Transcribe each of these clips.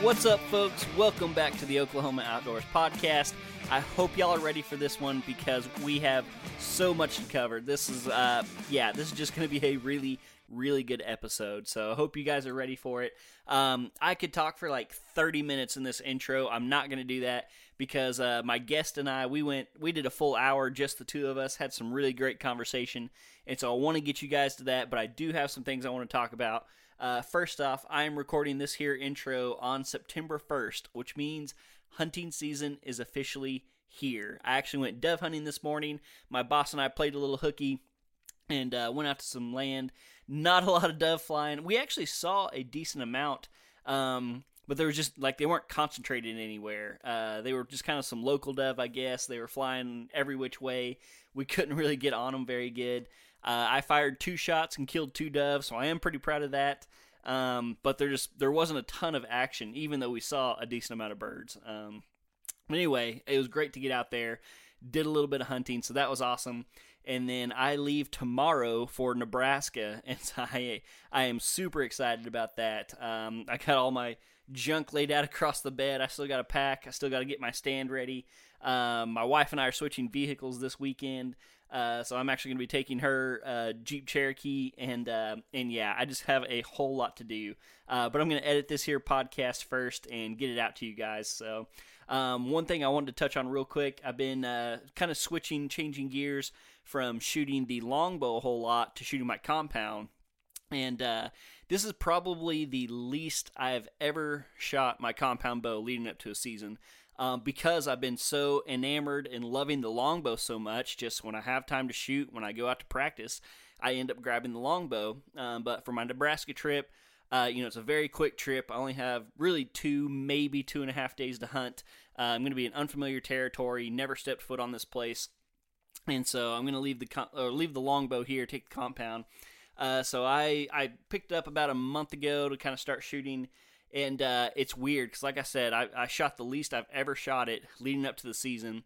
What's up, folks? Welcome back to the Oklahoma Outdoors Podcast. I hope y'all are ready for this one because we have so much to cover. This is, uh, yeah, this is just going to be a really, really good episode. So I hope you guys are ready for it. Um, I could talk for like 30 minutes in this intro. I'm not going to do that because uh, my guest and I, we went, we did a full hour, just the two of us, had some really great conversation. And so I want to get you guys to that, but I do have some things I want to talk about. Uh, first off, I am recording this here intro on September 1st, which means hunting season is officially here. I actually went dove hunting this morning. My boss and I played a little hooky and uh, went out to some land. Not a lot of dove flying. We actually saw a decent amount, um, but they were just like they weren't concentrated anywhere. Uh, they were just kind of some local dove, I guess. They were flying every which way. We couldn't really get on them very good. Uh, I fired two shots and killed two doves, so I am pretty proud of that. Um, but there just there wasn't a ton of action, even though we saw a decent amount of birds. Um, anyway, it was great to get out there. Did a little bit of hunting, so that was awesome. And then I leave tomorrow for Nebraska, and so I I am super excited about that. Um, I got all my junk laid out across the bed. I still got to pack. I still got to get my stand ready. Um, my wife and I are switching vehicles this weekend. Uh, so I'm actually going to be taking her uh, Jeep Cherokee, and uh, and yeah, I just have a whole lot to do. Uh, but I'm going to edit this here podcast first and get it out to you guys. So um, one thing I wanted to touch on real quick, I've been uh, kind of switching, changing gears from shooting the longbow a whole lot to shooting my compound. And this is probably the least I've ever shot my compound bow leading up to a season um, because I've been so enamored and loving the longbow so much. Just when I have time to shoot, when I go out to practice, I end up grabbing the longbow. Um, but for my Nebraska trip, uh, you know, it's a very quick trip. I only have really two, maybe two and a half days to hunt. Uh, I'm going to be in unfamiliar territory. Never stepped foot on this place, and so I'm going to leave the com- or leave the longbow here, take the compound. Uh, so I I picked up about a month ago to kind of start shooting and uh, it's weird because, like I said, I, I shot the least I've ever shot it leading up to the season,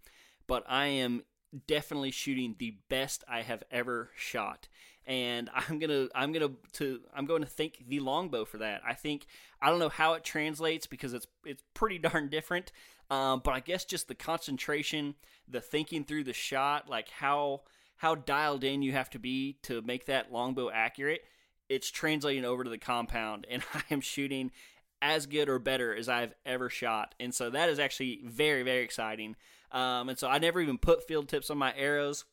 but I am definitely shooting the best I have ever shot. And I'm gonna, I'm gonna, to, I'm going to thank the longbow for that. I think I don't know how it translates because it's, it's pretty darn different. Um, but I guess just the concentration, the thinking through the shot, like how, how dialed in you have to be to make that longbow accurate it's translating over to the compound and I am shooting as good or better as I've ever shot. And so that is actually very, very exciting. Um, and so I never even put field tips on my arrows.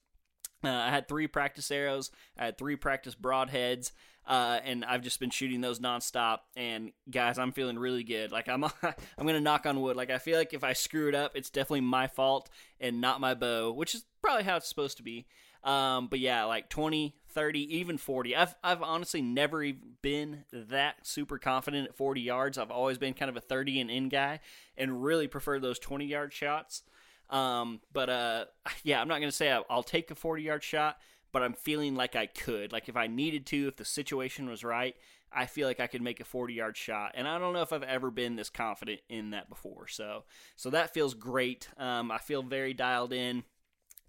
Uh, I had three practice arrows. I had three practice broadheads, uh, and I've just been shooting those nonstop. And guys, I'm feeling really good. Like I'm, I'm gonna knock on wood. Like I feel like if I screw it up, it's definitely my fault and not my bow, which is probably how it's supposed to be. Um, but yeah, like 20, 30, even 40. I've, I've honestly never been that super confident at 40 yards. I've always been kind of a 30 and in guy and really prefer those 20 yard shots. Um, but uh, yeah, I'm not going to say I'll, take a 40 yard shot, but I'm feeling like I could. Like if I needed to, if the situation was right, I feel like I could make a 40 yard shot. And I don't know if I've ever been this confident in that before. So, so that feels great. Um, I feel very dialed in.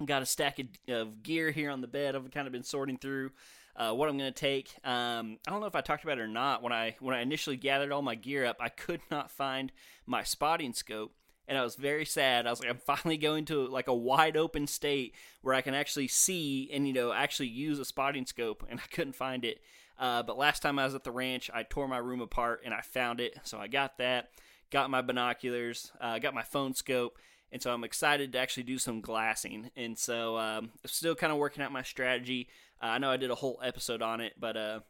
Got a stack of, of gear here on the bed. I've kind of been sorting through uh, what I'm going to take. Um, I don't know if I talked about it or not. When I when I initially gathered all my gear up, I could not find my spotting scope, and I was very sad. I was like, I'm finally going to like a wide open state where I can actually see and you know actually use a spotting scope, and I couldn't find it. Uh, but last time I was at the ranch, I tore my room apart and I found it, so I got that got my binoculars, uh, got my phone scope, and so I'm excited to actually do some glassing. And so um, I'm still kind of working out my strategy. Uh, I know I did a whole episode on it, but uh,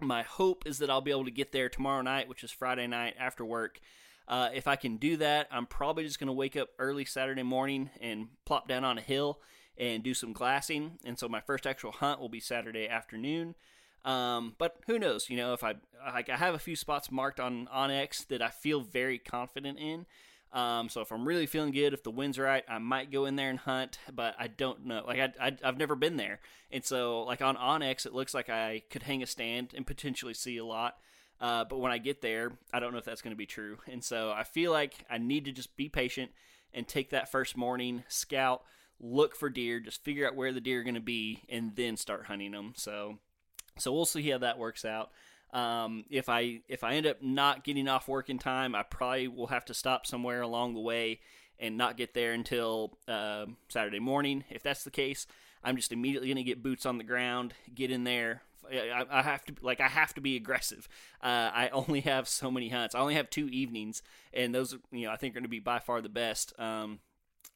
my hope is that I'll be able to get there tomorrow night, which is Friday night after work. Uh, if I can do that, I'm probably just going to wake up early Saturday morning and plop down on a hill and do some glassing. And so my first actual hunt will be Saturday afternoon. Um, but who knows? You know, if I like, I have a few spots marked on onX that I feel very confident in. Um, so if I'm really feeling good, if the wind's right, I might go in there and hunt, but I don't know. Like I, I have never been there, and so like on onX, it looks like I could hang a stand and potentially see a lot. Uh, but when I get there, I don't know if that's going to be true, and so I feel like I need to just be patient and take that first morning scout, look for deer, just figure out where the deer are going to be, and then start hunting them. So, so we'll see how that works out. Um, if I if I end up not getting off work in time, I probably will have to stop somewhere along the way and not get there until uh, Saturday morning. If that's the case, I'm just immediately going to get boots on the ground, get in there. I, I, have to like I have to be aggressive. Uh, I only have so many hunts. I only have two evenings, and those you know I think are going to be by far the best. Um,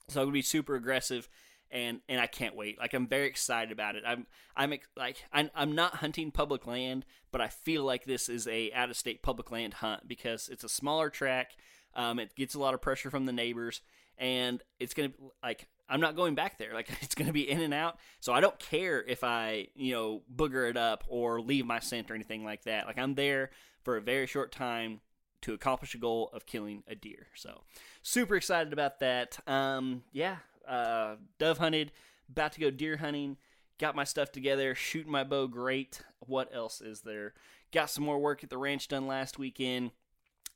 so I'm going to be super aggressive and and I can't wait. Like I'm very excited about it. I'm I'm like I'm, I'm not hunting public land, but I feel like this is a out of state public land hunt because it's a smaller track. Um, it gets a lot of pressure from the neighbors, and it's gonna be like I'm not going back there. Like it's gonna be in and out, so I don't care if I you know booger it up or leave my scent or anything like that. Like I'm there for a very short time to accomplish a goal of killing a deer. So super excited about that. Um, yeah, uh, dove hunted, about to go deer hunting, got my stuff together, shooting my bow great. What else is there? Got some more work at the ranch done last weekend.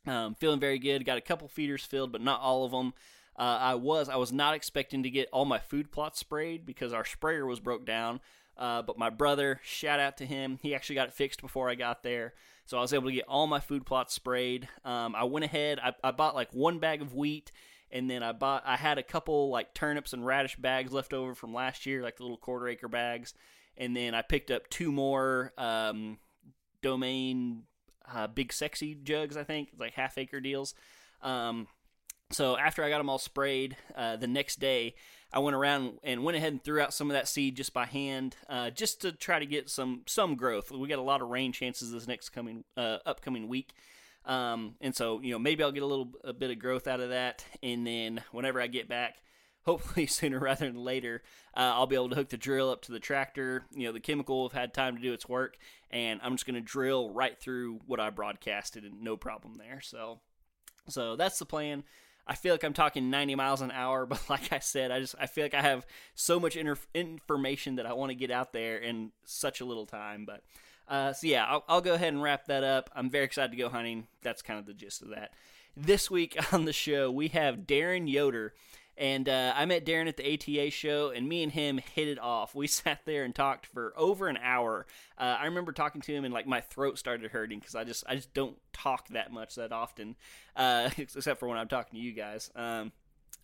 Um, feeling very good. Got a couple feeders filled, but not all of them. Uh, I was I was not expecting to get all my food plots sprayed because our sprayer was broke down. Uh, but my brother, shout out to him, he actually got it fixed before I got there. So I was able to get all my food plots sprayed. Um, I went ahead, I, I bought like one bag of wheat and then I bought I had a couple like turnips and radish bags left over from last year, like the little quarter acre bags, and then I picked up two more um, domain uh, big sexy jugs. I think like half acre deals. Um, so after I got them all sprayed, uh, the next day I went around and went ahead and threw out some of that seed just by hand, uh, just to try to get some some growth. We got a lot of rain chances this next coming uh, upcoming week. Um, and so, you know, maybe I'll get a little a bit of growth out of that. And then whenever I get back, hopefully sooner rather than later, uh, I'll be able to hook the drill up to the tractor. You know, the chemical have had time to do its work, and I'm just going to drill right through what I broadcasted, and no problem there. So, so that's the plan. I feel like I'm talking 90 miles an hour, but like I said, I just I feel like I have so much inter- information that I want to get out there in such a little time. But uh, so yeah, I'll, I'll go ahead and wrap that up. I'm very excited to go hunting. That's kind of the gist of that. This week on the show, we have Darren Yoder. And uh, I met Darren at the ATA show, and me and him hit it off. We sat there and talked for over an hour. Uh, I remember talking to him, and like my throat started hurting because I just I just don't talk that much that often, uh, except for when I'm talking to you guys. Um,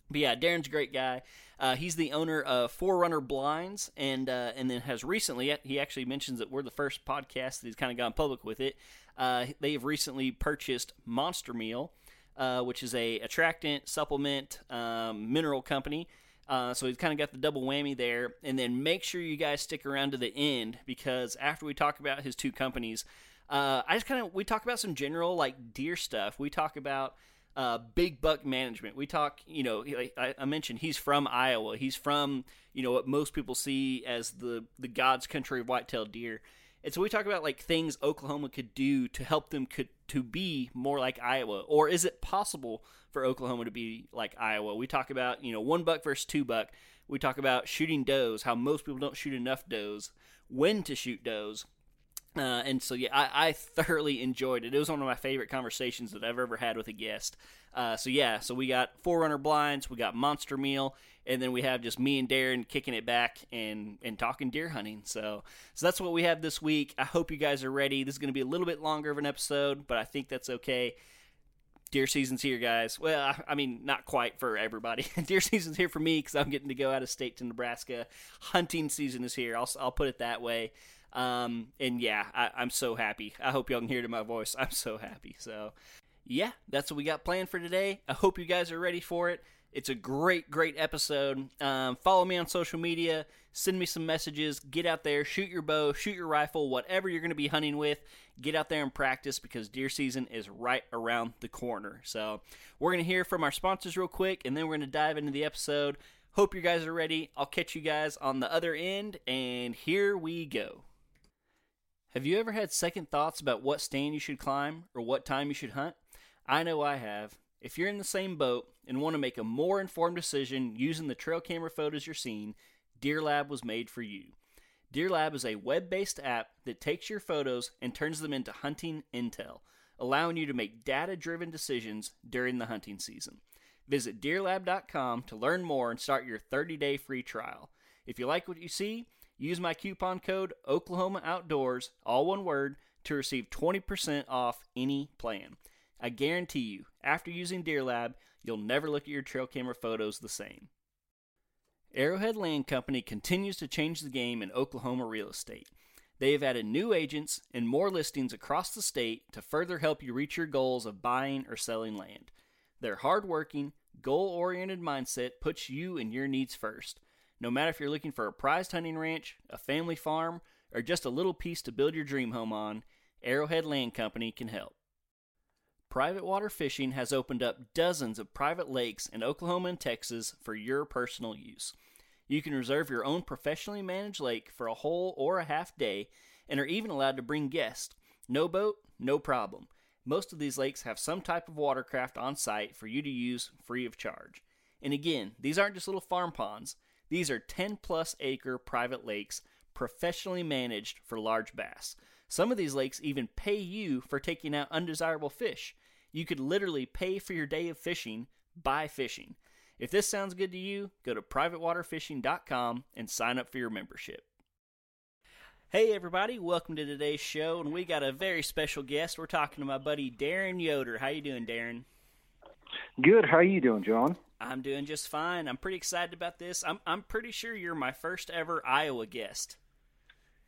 but yeah, Darren's a great guy. Uh, he's the owner of Forerunner Blinds, and uh, and then has recently he actually mentions that we're the first podcast that he's kind of gone public with it. Uh, they've recently purchased Monster Meal, uh, which is a attractant supplement um, mineral company. Uh, so he's kind of got the double whammy there. And then make sure you guys stick around to the end because after we talk about his two companies, uh, I just kind of we talk about some general like deer stuff. We talk about uh, big buck management. We talk, you know, I, I, mentioned he's from Iowa. He's from, you know, what most people see as the the God's country of white-tailed deer. And so we talk about like things Oklahoma could do to help them could to be more like Iowa, or is it possible for Oklahoma to be like Iowa? We talk about you know one buck versus two buck. We talk about shooting does, how most people don't shoot enough does, when to shoot does, uh, and so yeah, I, I, thoroughly enjoyed it. It was one of my favorite conversations that I've ever had with a guest. Uh, so yeah, so we got Forerunner blinds, we got Monster Meal, and then we have just me and Darren kicking it back and and talking deer hunting. So so that's what we have this week. I hope you guys are ready. This is going to be a little bit longer of an episode, but I think that's okay. Deer season's here, guys. Well, I, I mean, not quite for everybody. deer season's here for me because I'm getting to go out of state to Nebraska. Hunting season is here. I'll I'll put it that way. Um, and yeah, I, am so happy. I hope y'all can hear to my voice. I'm so happy. So, yeah, that's what we got planned for today. I hope you guys are ready for it. It's a great, great episode. Um, follow me on social media. Send me some messages. Get out there, shoot your bow, shoot your rifle, whatever you're going to be hunting with. Get out there and practice because deer season is right around the corner. So, we're going to hear from our sponsors real quick and then we're going to dive into the episode. Hope you guys are ready. I'll catch you guys on the other end, and here we go. Have you ever had second thoughts about what stand you should climb or what time you should hunt? I know I have. If you're in the same boat and want to make a more informed decision using the trail camera photos you're seeing, Deer Lab was made for you. Deer Lab is a web based app that takes your photos and turns them into hunting intel, allowing you to make data driven decisions during the hunting season. Visit deerlab.com to learn more and start your 30 day free trial. If you like what you see, use my coupon code Oklahoma Outdoors, all one word, to receive 20% off any plan. I guarantee you, after using Deer Lab, you'll never look at your trail camera photos the same. Arrowhead Land Company continues to change the game in Oklahoma real estate. They have added new agents and more listings across the state to further help you reach your goals of buying or selling land. Their hardworking, goal oriented mindset puts you and your needs first. No matter if you're looking for a prized hunting ranch, a family farm, or just a little piece to build your dream home on, Arrowhead Land Company can help. Private water fishing has opened up dozens of private lakes in Oklahoma and Texas for your personal use. You can reserve your own professionally managed lake for a whole or a half day and are even allowed to bring guests. No boat, no problem. Most of these lakes have some type of watercraft on site for you to use free of charge. And again, these aren't just little farm ponds, these are 10 plus acre private lakes professionally managed for large bass. Some of these lakes even pay you for taking out undesirable fish. You could literally pay for your day of fishing by fishing. If this sounds good to you, go to privatewaterfishing.com and sign up for your membership. Hey everybody, welcome to today's show, and we got a very special guest. We're talking to my buddy Darren Yoder. How you doing, Darren? Good. How are you doing, John? I'm doing just fine. I'm pretty excited about this. I'm I'm pretty sure you're my first ever Iowa guest.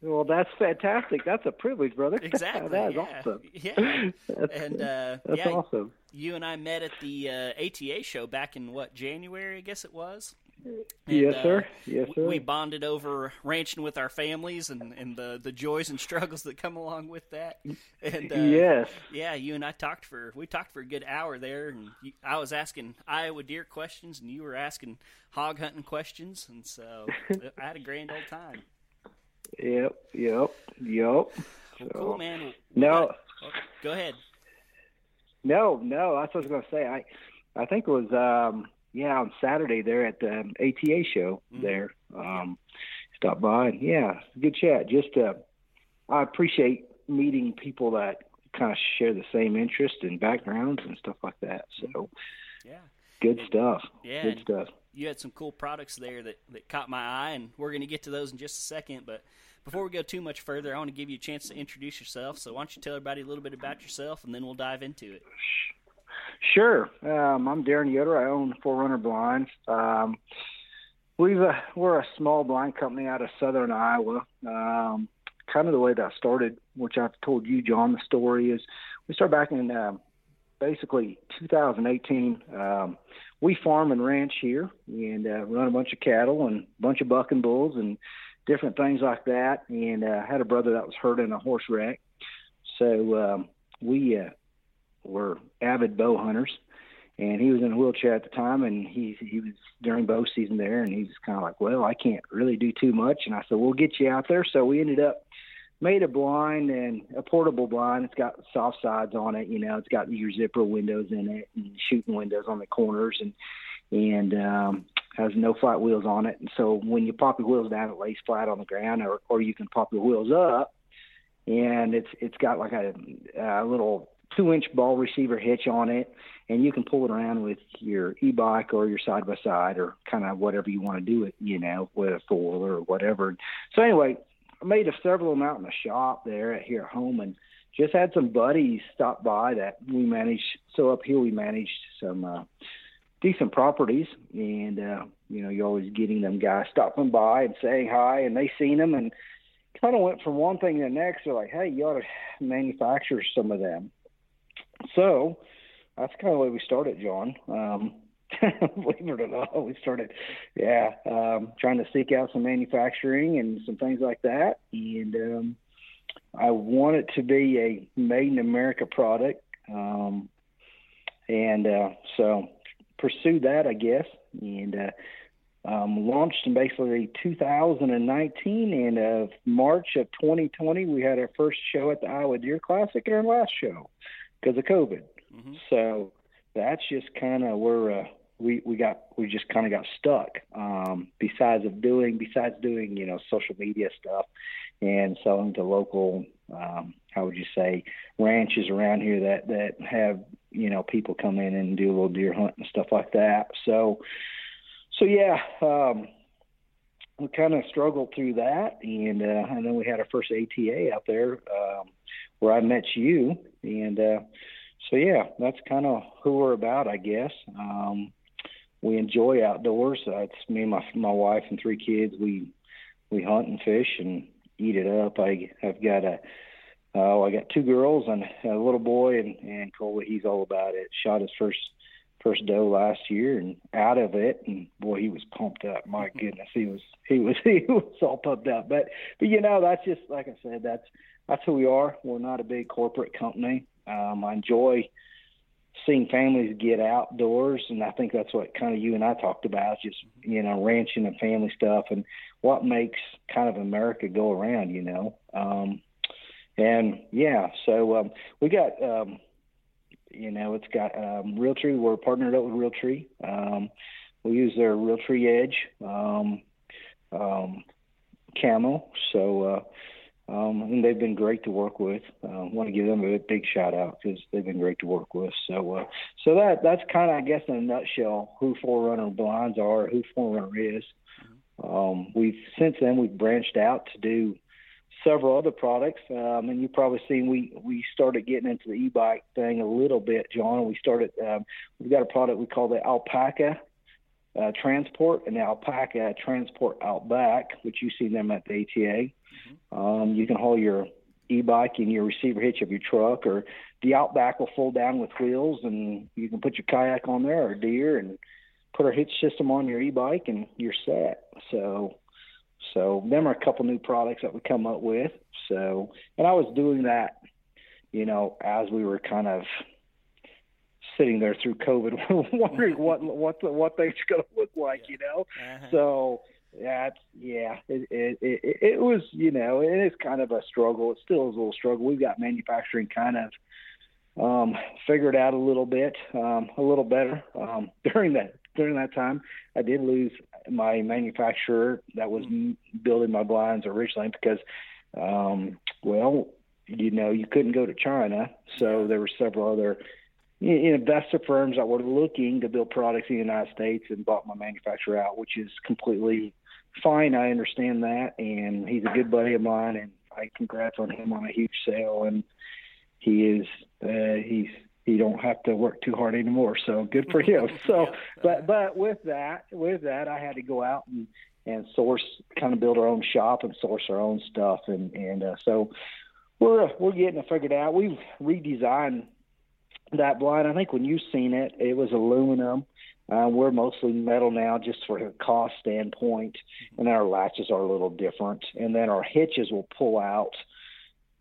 Well, that's fantastic. That's a privilege, brother. Exactly. that is yeah. awesome. Yeah. That's, and uh, that's yeah, awesome. you and I met at the uh, ATA show back in what January, I guess it was. And, yes, uh, sir. Yes, sir. We bonded over ranching with our families and, and the, the joys and struggles that come along with that. And uh, yes. yeah, you and I talked for we talked for a good hour there, and you, I was asking Iowa deer questions, and you were asking hog hunting questions, and so I had a grand old time. Yep. Yep. Yep. So- cool, man. No, oh, go ahead. no, no. That's what I was going to say. I, I think it was, um, yeah, on Saturday there at the um, ATA show Mhm. there. Um, stopped by and yeah, good chat. Just, uh, I appreciate meeting people that kind of share the same interest and backgrounds and stuff like that. So Yeah, good stuff. yeah. Good stuff. you had some cool products there that, that caught my eye, and we're going to get to those in just a second. But before we go too much further, I want to give you a chance to introduce yourself. So why don't you tell everybody a little bit about yourself, and then we'll dive into it. Sure. Um, I'm Darren Yoder. I own Forerunner Blinds. Um, we've uh, we're a small blind company out of southern Iowa. Um, kind of the way that I started, which I've told you, John, the story is we started back in um, basically 2018. Um, we farm and ranch here and uh, run a bunch of cattle and a bunch of bucking bulls and different things like that. And uh, had a brother that was hurt in a horse wreck, so um, we uh, were avid bow hunters, and he was in a wheelchair at the time, and he he was during bow season there, and he was kind of like, well, I can't really do too much, and I said, we'll get you out there. So we ended up made a blind and a portable blind. It's got soft sides on it, you know, it's got your zipper windows in it and shooting windows on the corners, and and um, has no flat wheels on it. And so when you pop your wheels down, it lays flat on the ground, or or you can pop your wheels up, and it's it's got like a, a little two inch ball receiver hitch on it and you can pull it around with your e-bike or your side by side or kind of whatever you want to do it you know with a four or whatever. So anyway i made a several of them out in the shop there at here at home and just had some buddies stop by that we managed so up here we managed some uh decent properties. And uh you know you're always getting them guys stopping by and saying hi and they seen them and kind of went from one thing to the next. They're like hey you ought to manufacture some of them so that's kind of the way we started, John. Um, believe it or not, we started, yeah, um, trying to seek out some manufacturing and some things like that. And um, I want it to be a made in America product. Um, and uh, so pursue that, I guess. And uh, um, launched in basically 2019 and of March of 2020 we had our first show at the Iowa Deer Classic and our last show because of COVID. Mm-hmm. So that's just kind of where uh, we we got we just kind of got stuck. Um, besides of doing besides doing you know social media stuff and selling to local um, how would you say ranches around here that that have you know people come in and do a little deer hunt and stuff like that. So so yeah, um, we kind of struggled through that, and uh, and then we had our first ATA out there um, where I met you, and uh, so yeah, that's kind of who we're about, I guess. Um, we enjoy outdoors. Uh, it's me and my my wife and three kids. We we hunt and fish and eat it up. I I've got a oh, I got two girls and a little boy, and and Cole. He's all about it. Shot his first first doe last year and out of it and boy he was pumped up my mm-hmm. goodness he was he was he was all pumped up but but you know that's just like i said that's that's who we are we're not a big corporate company um i enjoy seeing families get outdoors and i think that's what kind of you and i talked about just you know ranching and family stuff and what makes kind of america go around you know um and yeah so um we got um you know, it's got um, Realtree. We're partnered up with Realtree. Um, we use their Realtree Edge um, um, camo. So, uh, um, and they've been great to work with. I uh, want to give them a big shout out because they've been great to work with. So, uh, so that that's kind of, I guess, in a nutshell, who Forerunner blinds are, who Forerunner is. Um, we've since then we've branched out to do several other products. Um, and you've probably seen we we started getting into the e-bike thing a little bit, John. We started um, we've got a product we call the Alpacka uh, Transport and the Alpacka Transport Outback, which you see them at the ATA. Mm-hmm. Um, you can haul your e-bike in your receiver hitch of your truck, or the Outback will fold down with wheels, and you can put your kayak on there or deer and put our hitch system on your e-bike, and you're set. So so them are a couple new products that we come up with. So, and I was doing that, you know, as we were kind of sitting there through COVID, wondering what what what things going to look like, you know. Uh-huh. So that's yeah, it, it it it was you know it is kind of a struggle. It still is a little struggle. We've got manufacturing kind of um, figured out a little bit, um, a little better um, during that during that time. I did lose my manufacturer that was mm. building my blinds originally because, um, well, you know, you couldn't go to China, so there were several other investor firms that were looking to build products in the United States and bought my manufacturer out, which is completely fine. I understand that, and he's a good buddy of mine, and I congrats on him on a huge sale, and he is uh, he's he don't have to work too hard anymore. So good for him. So, but but with that, with that, I had to go out and and source, kind of build our own shop and source our own stuff, and and uh, so we're we're getting it figured out. We've redesigned that blind. I think when you've seen it, it was aluminum. Uh, we're mostly metal now, just for a cost standpoint, and our latches are a little different. And then our hitches will pull out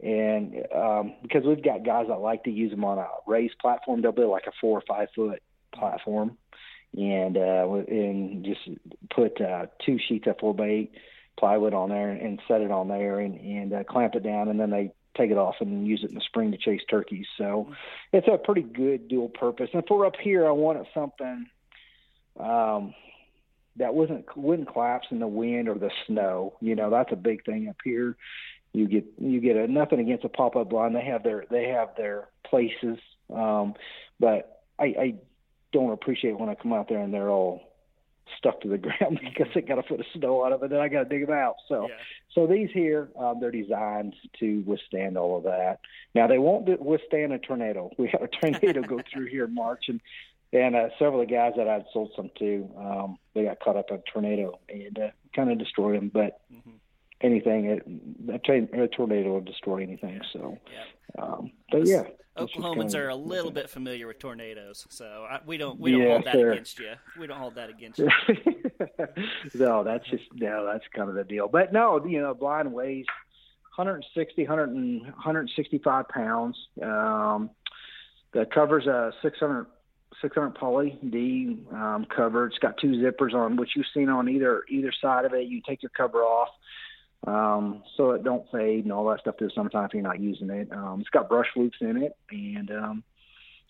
and um, because we've got guys that like to use them on a raised platform, they'll build like a four or five foot platform, and uh, and just put uh, two sheets of four by eight plywood on there and set it on there and and uh, clamp it down, and then they take it off and use it in the spring to chase turkeys. So it's a pretty good dual purpose. And for up here, I wanted something um, that wasn't wouldn't collapse in the wind or the snow. You know, that's a big thing up here you get you get a nothing against a pop up blind. They have their they have their places, um, but I, I don't appreciate when I come out there and they're all stuck to the ground because they got a foot of snow on them, and then I got to dig them out. So, yeah. so these here, um, they're designed to withstand all of that. Now they won't withstand a tornado. We had a tornado go through here in March, and and uh, several of the guys that I'd sold some to, um, they got caught up in a tornado and uh, kind of destroyed them. But mm-hmm anything. a, a tornado will destroy anything. So, yeah. Um, but yeah. Oklahomans are a little bit familiar with tornadoes, so I, we don't we don't yeah, hold that sure. against you. We don't hold that against you. no, that's just no, that's kind of the deal. But no, you know, blind weighs 160, 100 165 pounds. Um, that covers a 600 600 poly D um, cover. It's got two zippers on, which you've seen on either either side of it. You take your cover off um, so it don't fade and all that stuff summertime if you're not using it. Um, it's got brush loops in it, and um,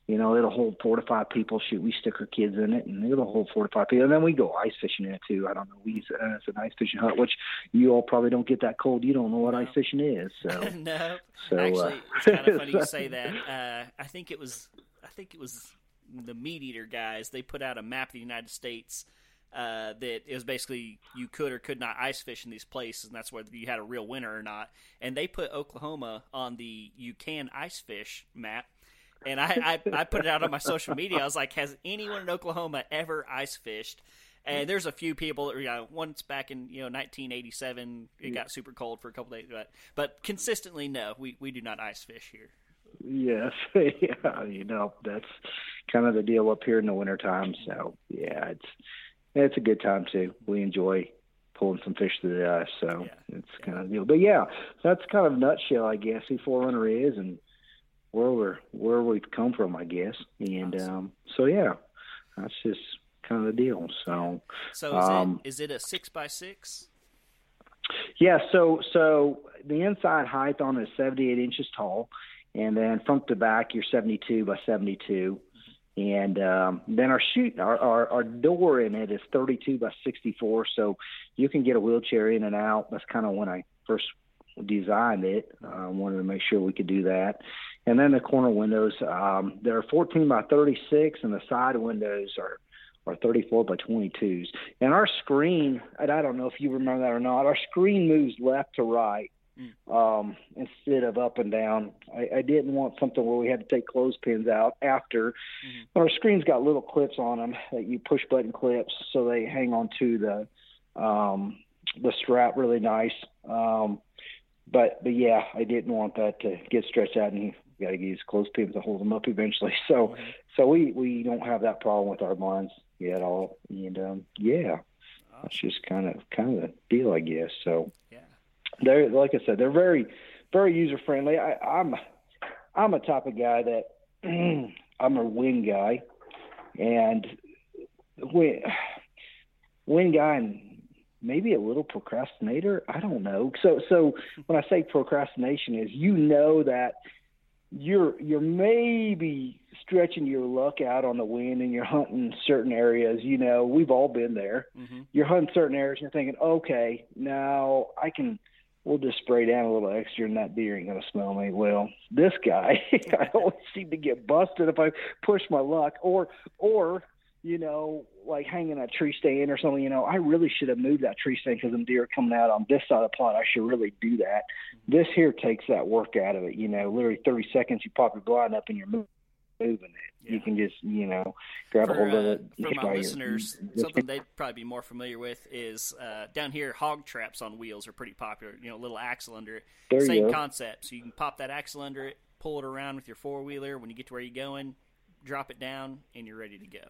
you know it'll hold four to five people. Shoot, we stick our kids in it, and it'll hold four to five people. And then we go ice fishing in it too. I don't know. We use it as an ice fishing hut, which you all probably don't get that cold. You don't know what no. ice fishing is. So no, so, actually, uh, it's kind of funny you say that. Uh, I think it was. I think it was the MeatEater guys. They put out a map of the United States uh, that it was basically you could or could not ice fish in these places, and that's whether you had a real winter or not. And they put Oklahoma on the you can ice fish map. And I, I, I put it out on my social media. I was like, has anyone in Oklahoma ever ice fished? And there's a few people. You know, once back in you know 1987, it got super cold for a couple days, but but consistently, no, we we do not ice fish here. Yes, yeah, you know that's kind of the deal up here in the wintertime. So yeah, it's it's a good time too. We enjoy pulling some fish through the ice, so yeah. it's kind of the deal. But yeah, that's kind of a nutshell, I guess, who Forerunner is and where we're where we've come from, I guess. And awesome. um, so yeah, that's just kind of the deal. So so is, um, it, is it a six by six? Yeah, so so the inside height on it is 78 inches tall, and then front to back you're 72 by 72 and um, then our shoot our, our, our door in it is 32 by 64 so you can get a wheelchair in and out. That's kind of when i first designed it. I uh, wanted to make sure we could do that. And then the corner windows um, they're 14 by 36 and the side windows are are 34 by 22s and our screen and i don't know if you remember that or not our screen moves left to right. Um, instead of up and down. I, I didn't want something where we had to take clothespins out after. Mm-hmm. Our screen's got little clips on them that you push button clips, so they hang on to the um, the strap really nice. Um, but but yeah, I didn't want that to get stretched out, and you got to use clothespins to hold them up eventually. So mm-hmm. so we we don't have that problem with our blinds yet all, and um, yeah. That's just kind of kind of the deal, I guess. So they're like I said, they're very very user friendly. I, I'm I'm a type of guy that I'm a win guy, and win win guy and maybe a little procrastinator. I don't know. So so when I say procrastination is you know that you're you're maybe stretching your luck out on the wind and you're hunting certain areas. You know, we've all been there. Mm-hmm. You're hunting certain areas and you're thinking, okay, now I can we'll just spray down a little extra and that deer ain't gonna smell me. Well, this guy, I always seem to get busted if I push my luck, or or you know, like hanging a tree stand or something. You know, I really should have moved that tree stand because them deer are coming out on this side of the plot. I should really do that. This here takes that work out of it. You know, literally 30 seconds, you pop your blind up and you're moving moving it. Yeah. You can just, you know, grab for, a hold uh, of it. For my listeners, your, something they'd probably be more familiar with is uh, down here, hog traps on wheels are pretty popular. You know, little axle under it. There Same concept. So you can pop that axle under it, pull it around with your four wheeler. When you get to where you're going, drop it down, and you're ready to go.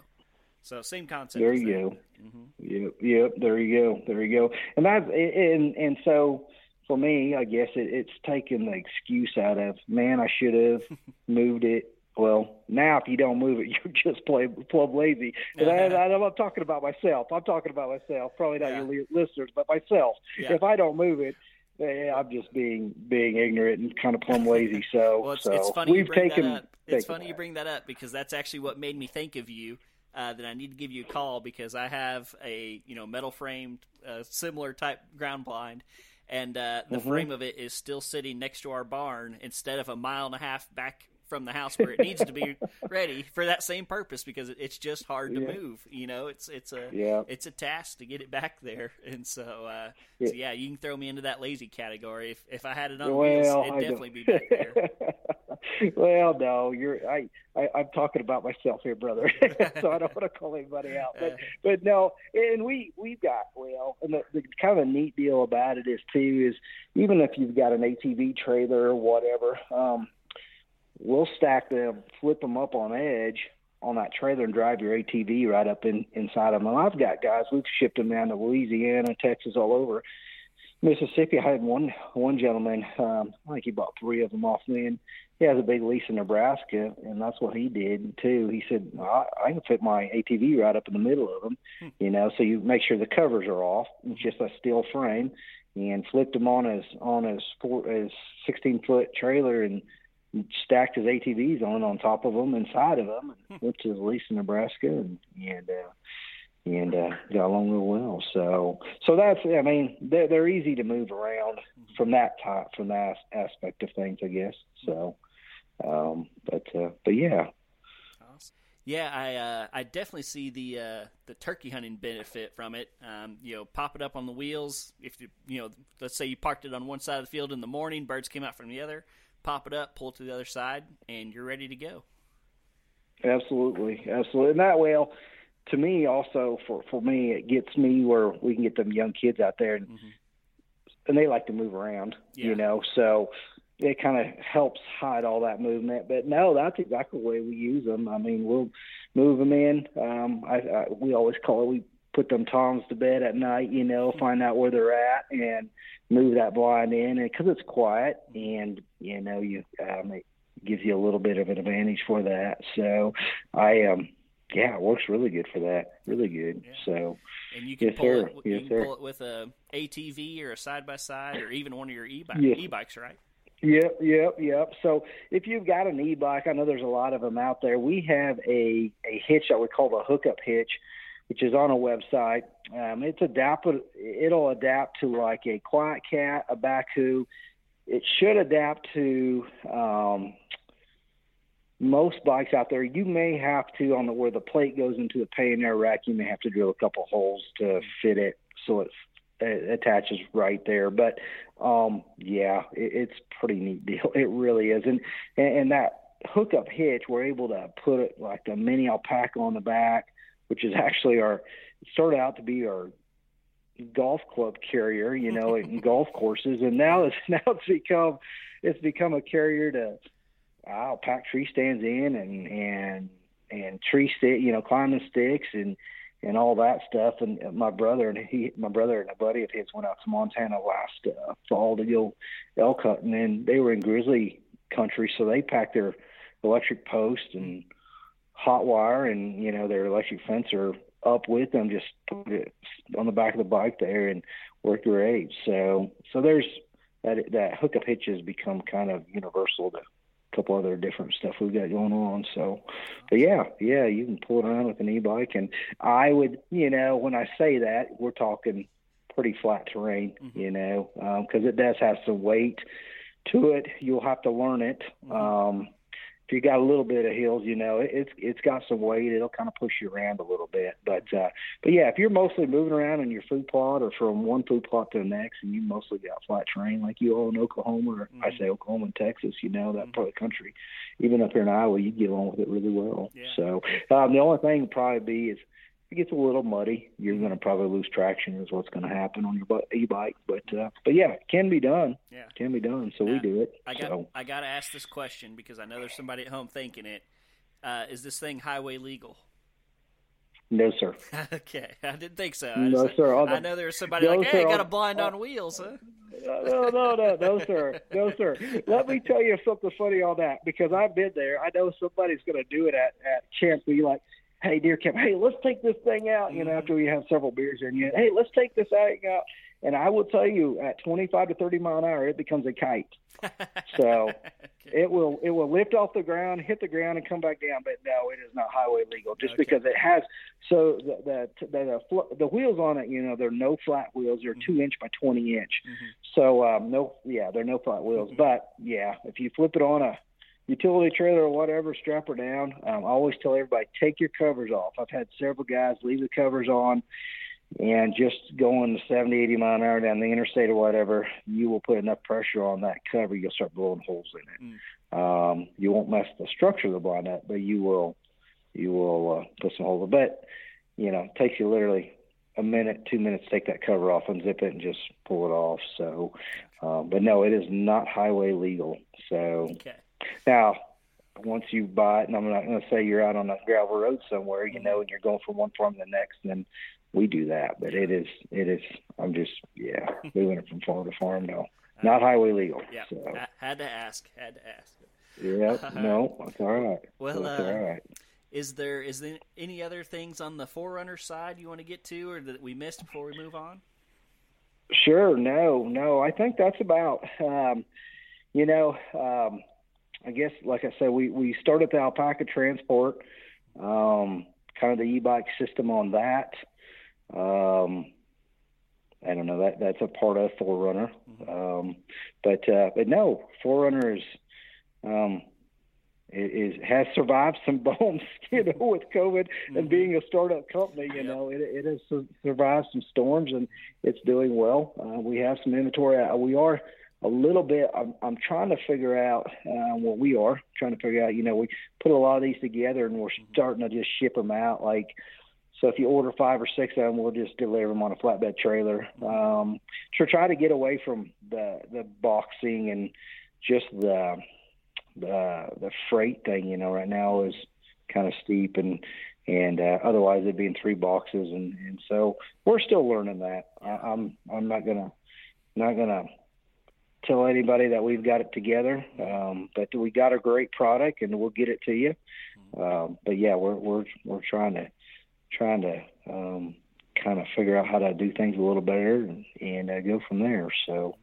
So same concept. There you go. Mm-hmm. Yep, yep. There you go. There you go. And that's and and so for me, I guess it, it's taken the excuse out of man. I should have moved it well, now if you don't move it, you're just play, plumb lazy. And I, am not talking about myself. I'm talking about myself. Probably not yeah. your listeners, but myself. Yeah. If I don't move it, I'm just being being ignorant and kind of plumb lazy. So, well, it's, so it's funny we've taken. It's funny that. you bring that up because that's actually what made me think of you. Uh, that I need to give you a call because I have a you know metal framed uh, similar type ground blind, and uh, the mm-hmm. frame of it is still sitting next to our barn instead of a mile and a half back from the house where it needs to be ready for that same purpose because it's just hard to yeah. move. You know, it's it's a yeah. it's a task to get it back there, and so uh, yeah. so yeah, you can throw me into that lazy category. If if I had it on well, wheels, it'd I definitely don't. be back there. well, no, you're I, I I'm talking about myself here, brother. so I don't want to call anybody out, but uh, but no, and we we've got well, and the, the kind of a neat deal about it is too is even if you've got an ATV trailer or whatever. um we'll stack them, flip them up on edge on that trailer and drive your ATV right up in inside of them. And I've got guys we've shipped them down to Louisiana, Texas, all over. Mississippi, I had one one gentleman. Um, I think he bought three of them off me, and he has a big lease in Nebraska, and that's what he did too. He said, I, I can fit my ATV right up in the middle of them, hmm. you know. So you make sure the covers are off. It's just a steel frame, and flipped him on his on his four, his 16 foot trailer and stacked his ATVs on on top of them, inside of them, and hmm. went to his lease in Nebraska, and and uh, and uh, got along real well. So, so that's I mean they're they're easy to move around from that type from that aspect of things, I guess. So, um, but uh, but yeah. Yeah, I uh, I definitely see the uh, the turkey hunting benefit from it. Um, you know, pop it up on the wheels. If you you know, let's say you parked it on one side of the field in the morning, birds came out from the other. Pop it up, pull it to the other side, and you're ready to go. Absolutely, absolutely, and that way, to me also for for me it gets me where we can get them young kids out there and mm-hmm. and they like to move around yeah. you know so it kind of helps hide all that movement but no that's exactly the way we use them i mean we'll move them in um i, I we always call it we put them toms to bed at night you know find out where they're at and move that blind in and because it's quiet and you know you um it gives you a little bit of an advantage for that so i um yeah, it works really good for that. Really good. Yeah. So, and you can, yes, pull, sir. It, you can sir. pull it with a ATV or a side by side or even one of your e-bike, yes. e-bikes, right? Yep, yep, yep. So if you've got an e-bike, I know there's a lot of them out there. We have a a hitch that we call the hookup hitch, which is on a website. Um, it's adapted. It'll adapt to like a QuietKat, a Bakcou. It should adapt to um, most bikes out there, you may have to on the where the plate goes into the pannier rack, you may have to drill a couple holes to fit it so it, it attaches right there. But um, yeah, it, it's pretty neat deal. It really is, and and that hookup hitch, we're able to put it like a mini alpaca on the back, which is actually our it started out to be our golf club carrier, you know, in golf courses, and now it's now it's become it's become a carrier to I'll pack tree stands in and and and tree stick, you know, climbing sticks and and all that stuff. And my brother and he, my brother and a buddy of his went out to Montana last uh, fall to go elk hunting, and they were in grizzly country, so they packed their electric post and hot wire and you know their electric fencer up with them, just put it on the back of the bike there and work your age. So so there's that that hookup hitch has become kind of universal to a couple other different stuff we've got going on. So, but yeah, yeah, you can pull it around with an e-bike, and I would, you know, when I say that, we're talking pretty flat terrain, mm-hmm. you know, because um, it does have some weight to it. You'll have to learn it. Mm-hmm. Um, if you got a little bit of hills, you know, it, it's it's got some weight. It'll kind of push you around a little bit. But uh, but yeah, if you're mostly moving around in your food plot or from one food plot to the next, and you mostly got flat terrain like you all in Oklahoma, or mm-hmm. I say Oklahoma and Texas, you know that mm-hmm. part of the country. Even up here in Iowa, you get along with it really well. Yeah. So um, the only thing would probably be is it gets a little muddy, you're going to probably lose traction. Is what's going to happen on your e-bike. But uh, but yeah, it can be done. Yeah, it can be done. So now, we do it. I got so. I got to ask this question because I know there's somebody at home thinking it. Uh, is this thing highway legal? No, sir. okay, I didn't think so. I no, sir. I know there's somebody no, like, hey, sir, got a blind on wheels, huh? no, no, no, no, sir, no, sir. Let me tell you something funny on that because I've been there. I know somebody's going to do it at at camp. Be like, hey, deer camp, hey, let's take this thing out. You know, mm-hmm. after we have several beers and you, hey, let's take this thing out. And I will tell you, at 25 to 30 mile an hour, it becomes a kite. so it will it will lift off the ground, hit the ground, and come back down. But no, it is not highway legal, just okay. because it has. So the the the, the, the wheels on it, you know, they're no flat wheels. They're mm-hmm. two inch by 20 inch. Mm-hmm. So um, no, yeah, they're no flat wheels. Mm-hmm. But yeah, if you flip it on a utility trailer or whatever, strap her down. Um, I always tell everybody take your covers off. I've had several guys leave the covers on and just going 70, 80 mile an hour down the interstate or whatever, you will put enough pressure on that cover, you'll start blowing holes in it. Mm. Um, you won't mess the structure of the blind up, but you will you will uh, put some holes. But you know, it takes you literally a minute, two minutes to take that cover off, unzip it, and just pull it off. So, um, but no, it is not highway legal. So. Okay. Now, once you buy it, and I'm not going to say you're out on a gravel road somewhere, you know, and you're going from one farm to the next, then we do that. But it is, it is. I'm just, yeah, moving it from farm to farm now. Not highway legal. Yeah, So, had to ask. Had to ask. yeah, no, that's all right. Well, that's uh, all right. Is there is there any other things on the Forerunner side you want to get to, or that we missed before we move on? Sure. No, no. I think that's about. Um, you know, um, I guess, like I said, we we started the alpaca transport, um, kind of the e-bike system on that. Um, I don't know that that's a part of Forerunner, um, but uh, but no, Forerunner is um, is, has survived some bumps, you know, with COVID and being a startup company. You know, it, it has survived some storms and it's doing well. Uh, we have some inventory. Uh, we are a little bit. I'm, I'm trying to figure out. Uh, well, we are trying to figure out. You know, we put a lot of these together and we're starting to just ship them out. Like, so if you order five or six of them, we'll just deliver them on a flatbed trailer. Um, to try to get away from the the boxing and just the the the freight thing. You know, right now is kind of steep and and uh, otherwise it'd be in three boxes and and so we're still learning that. I, I'm I'm not gonna not gonna tell anybody that we've got it together, um, but we got a great product and we'll get it to you. Um, but yeah, we're we're we're trying to trying to um, kind of figure out how to do things a little better and, and uh, go from there. So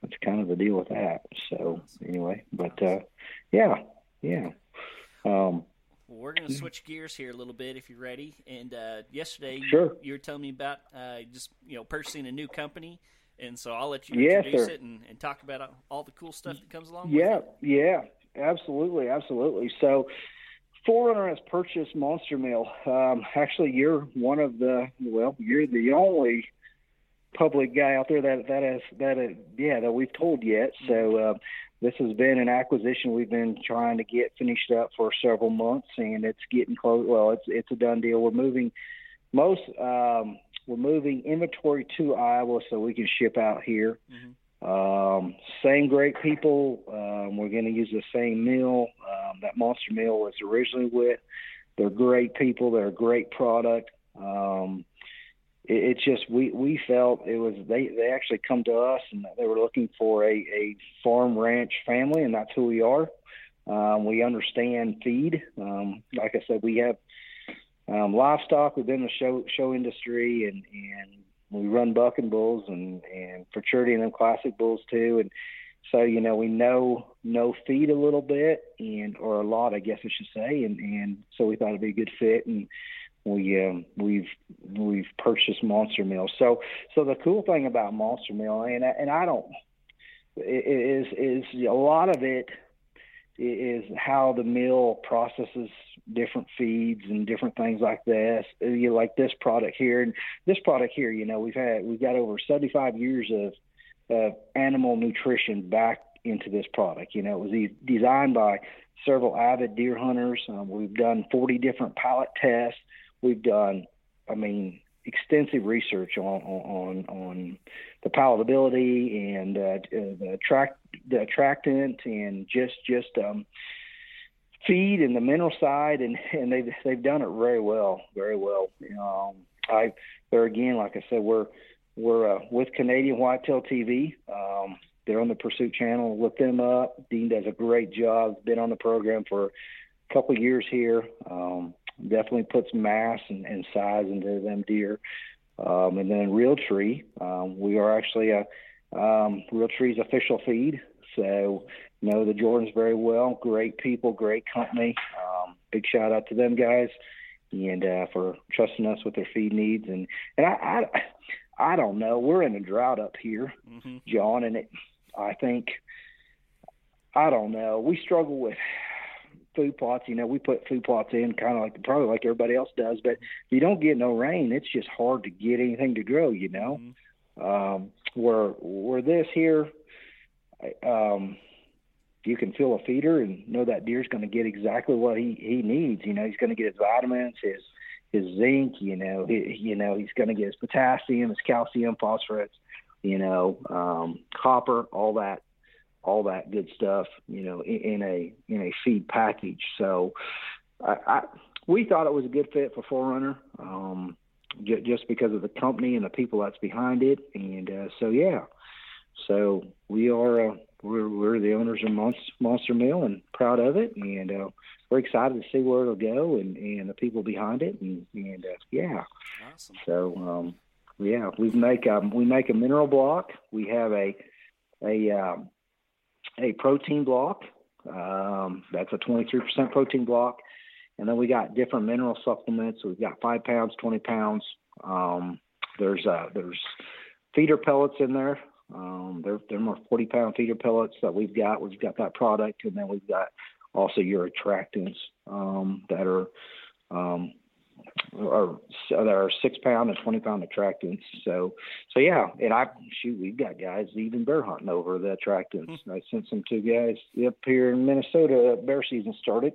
that's kind of the deal with that. So anyway, but uh, yeah, yeah. Um, Well, we're going to switch gears here a little bit if you're ready. And uh, yesterday, you- Sure. you, were telling me about uh, just you know purchasing a new company, and so I'll let you Yes, introduce sir. it and, and talk about all the cool stuff that comes along. Yeah, with it. yeah, absolutely, absolutely. So, Forerunner has purchased Monster Mill. Um, actually, you're one of the well, you're the only public guy out there that that has that is, yeah that we've told yet. So. Uh, this has been an acquisition we've been trying to get finished up for several months, and it's getting close. Well, it's it's a done deal. We're moving most um, we're moving inventory to Iowa so we can ship out here. Um, same great people. Um, we're going to use the same mill um, that Monster Mill was originally with. They're great people. They're a great product. Um, it, it's just we we felt it was they they actually come to us and they were looking for a a farm ranch family, and that's who we are. Um, we understand feed. Um, like I said, we have um, livestock within the show show industry, and and we run buck and bulls and and futurity and them classic bulls too, and so you know we know know feed a little bit and or a lot, I guess I should say, and and so we thought it'd be a good fit, and we um, we've we've purchased Monster Mill. So so the cool thing about Monster Mill, and I- and I don't is is a lot of it is how the mill processes different feeds and different things like this. You like this product here and this product here. You know, we've had we've got over 75 years of of animal nutrition back into this product. You know, it was de- designed by several avid deer hunters. Um, we've done 40 different pilot tests. We've done, I mean, extensive research on on on the palatability and uh, the attract the attractant and just just um, feed and the mineral side and and they've they've done it very well very well. Um, I there again, like I said, we're we're uh, with Canadian Whitetail TV. Um, they're on the Pursuit Channel. Look them up. Dean does a great job. Been on the program for a couple years here. Um, definitely puts mass and, and size into them deer. Um, and then Realtree, um, we are actually a um, Realtree's official feed. So know the Jordans very well. Great people, great company. Um, big shout out to them guys, and uh, for trusting us with their feed needs. And and I, I I don't know. We're in a drought up here, hmm John, and it. I think I don't know. We struggle with food plots. You know, we put food plots in kind of like probably like everybody else does. But if you don't get no rain, it's just hard to get anything to grow. You know, um, where where this here, um, you can fill a feeder and know that deer's going to get exactly what he he needs. You know, he's going to get his vitamins, his his zinc. You know, he, you know he's going to get his potassium, his calcium, phosphorus. You know, um, copper, all that all that good stuff, you know, in, in a in a feed package. So, I, I we thought it was a good fit for Forerunner, um, j- just because of the company and the people that's behind it, and uh, so yeah, so we are uh, we're we're the owners of Monster, Monster Mill and proud of it, and uh, we're excited to see where it'll go and and the people behind it, and and uh, yeah, Awesome. so um, yeah, we make um, we make a mineral block. We have a a um, a protein block. Um, that's a 23% protein block, and then we got different mineral supplements. We've got five pounds, 20 pounds. Um, there's uh, there's feeder pellets in there. Um, they're they're more 40 pound feeder pellets that we've got. We've got that product, and then we've got also your attractants um, that are are that are six pound and 20 pound attractants. So so yeah, and I shoot, we've got guys even bear hunting over the attractants. I sent some two guys up here in Minnesota. Bear season started,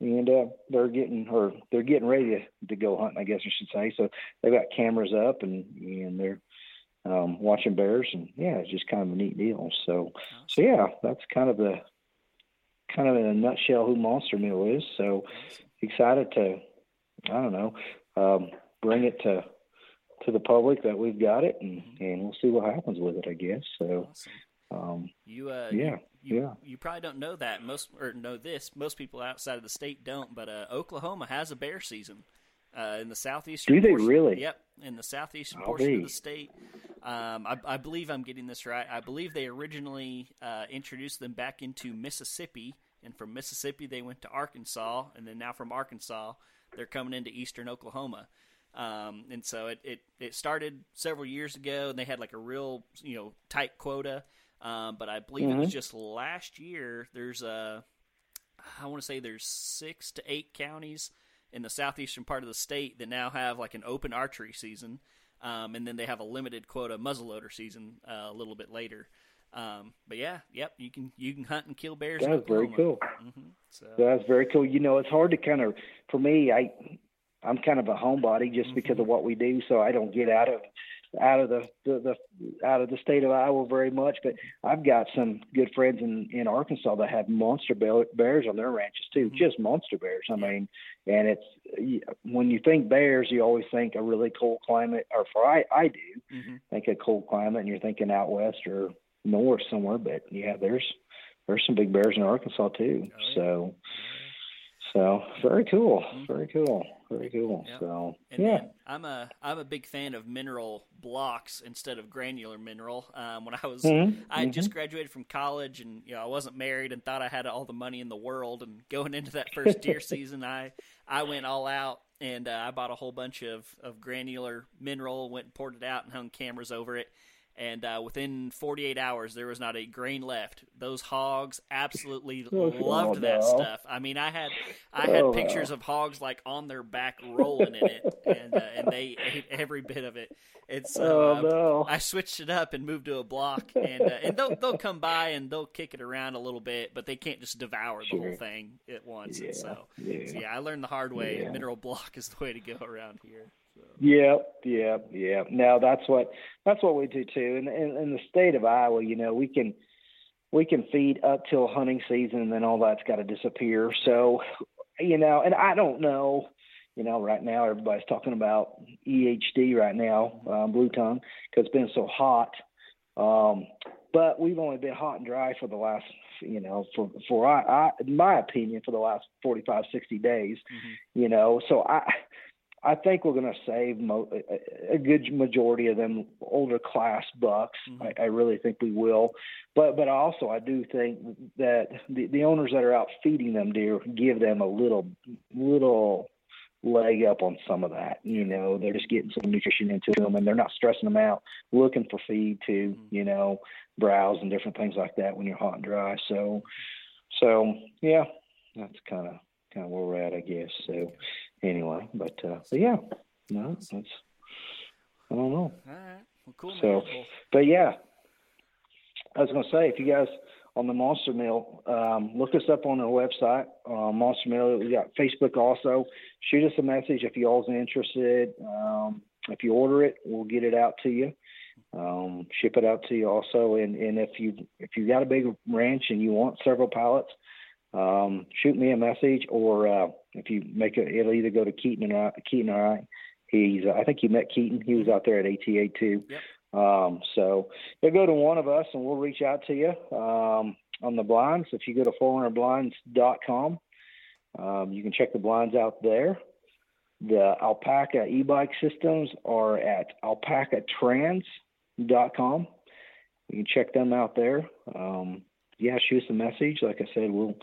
and uh, they're getting or they're getting ready to, to go hunting. I guess I should say. So they've got cameras up and and they're um, watching bears, and yeah, it's just kind of a neat deal. So so yeah, that's kind of the kind of in a nutshell who Monster Mill is. So excited to I don't know um, bring it to to the public that we've got it, and and we'll see what happens with it. I guess so. Awesome. Um, You uh Yeah, you, yeah. you probably don't know that most or know this most people outside of the state don't but uh, Oklahoma has a bear season uh, in the southeastern Do they portion- really? yep in the southeastern I'll portion of the state um, I, I believe I'm getting this right I believe they originally uh, introduced them back into Mississippi and from Mississippi they went to Arkansas and then now from Arkansas they're coming into eastern Oklahoma um, and so it, it, it started several years ago and they had like a real you know tight quota um, but I believe it was just last year. There's a, I want to say there's six to eight counties in the southeastern part of the state that now have like an open archery season, um, and then they have a limited quota muzzleloader season uh, a little bit later. Um, but yeah, yep, you can you can hunt and kill bears. That's very cool. hmm So That's very cool. You know, it's hard to kind of, for me, I, I'm kind of a homebody just because of what we do, so I don't get out of, out of the, the, the out of the state of Iowa very much. But I've got some good friends in in Arkansas that have monster bear, bears on their ranches too, just monster bears. I mean, and it's when you think bears, you always think a really cold climate, or for I I do hmm think a cold climate, and you're thinking out west or north somewhere. But yeah, there's there's some big bears in Arkansas too. Oh, yeah. So so very cool, very cool, very cool. Yep. So And yeah, I'm a I'm a big fan of mineral blocks instead of granular mineral. Um, when I was Mhm, I had just graduated from college and you know I wasn't married and thought I had all the money in the world and going into that first deer season I I went all out and uh, I bought a whole bunch of of granular mineral went and poured it out and hung cameras over it and uh, within 48 hours there was not a grain left those hogs absolutely loved Oh, that no. stuff i mean i had i had Oh, pictures no. of hogs like on their back rolling in it and uh, and they ate every bit of it it's oh uh, no, I switched it up and moved to a block, and uh, and they'll they'll come by and they'll kick it around a little bit, but they can't just devour the whole thing at once. yeah, And so, yeah. so yeah, I learned the hard way. Yeah. Mineral block is the way to go around here. So. Yeah, yeah, yeah. No, that's what that's what we do too. And in, in the state of Iowa, you know, we can we can feed up till hunting season, and then all that's got to disappear. So, you know, and I don't know. You know, right now everybody's talking about EHD right now, um, blue tongue, because it's been so hot. Um, but we've only been hot and dry for the last, you know, for for I, I in my opinion, for the last 45, 60 days. Mhm. You know, so I I think we're going to save mo- a, good majority of them older class bucks. Mhm. I, I really think we will, but but also I do think that the, the owners that are out feeding them deer give them a little little leg up on some of that. You know, they're just getting some nutrition into them, and they're not stressing them out looking for feed to Mhm. you know browse and different things like that when you're hot and dry. So so yeah, that's kind of kind of where we're at, I guess. So anyway, but uh, but yeah, no, that's I don't know, All right, well, cool. So- man. But yeah, I was gonna say if you guys on the Monster Mill, um, look us up on our website, uh, Monster Mill. We got Facebook also. Shoot us a message if you all's interested. Um, if you order it, we'll get it out to you. um, ship it out to you also. And, and if you if you got a big ranch and you want several pallets, um, shoot me a message, or uh, if you make it, it'll either go to Keaton or Keaton or I. He's I think you met Keaton. He was out there at ATA too. Yep. Um, so they'll go to one of us and we'll reach out to you um, on the blinds. If you go to forerunnerblinds.com, um, you can check the blinds out there. The Alpaca e-bike systems are at alpacatrans.com. You can check them out there. Um, yeah, shoot us a message. Like I said, we'll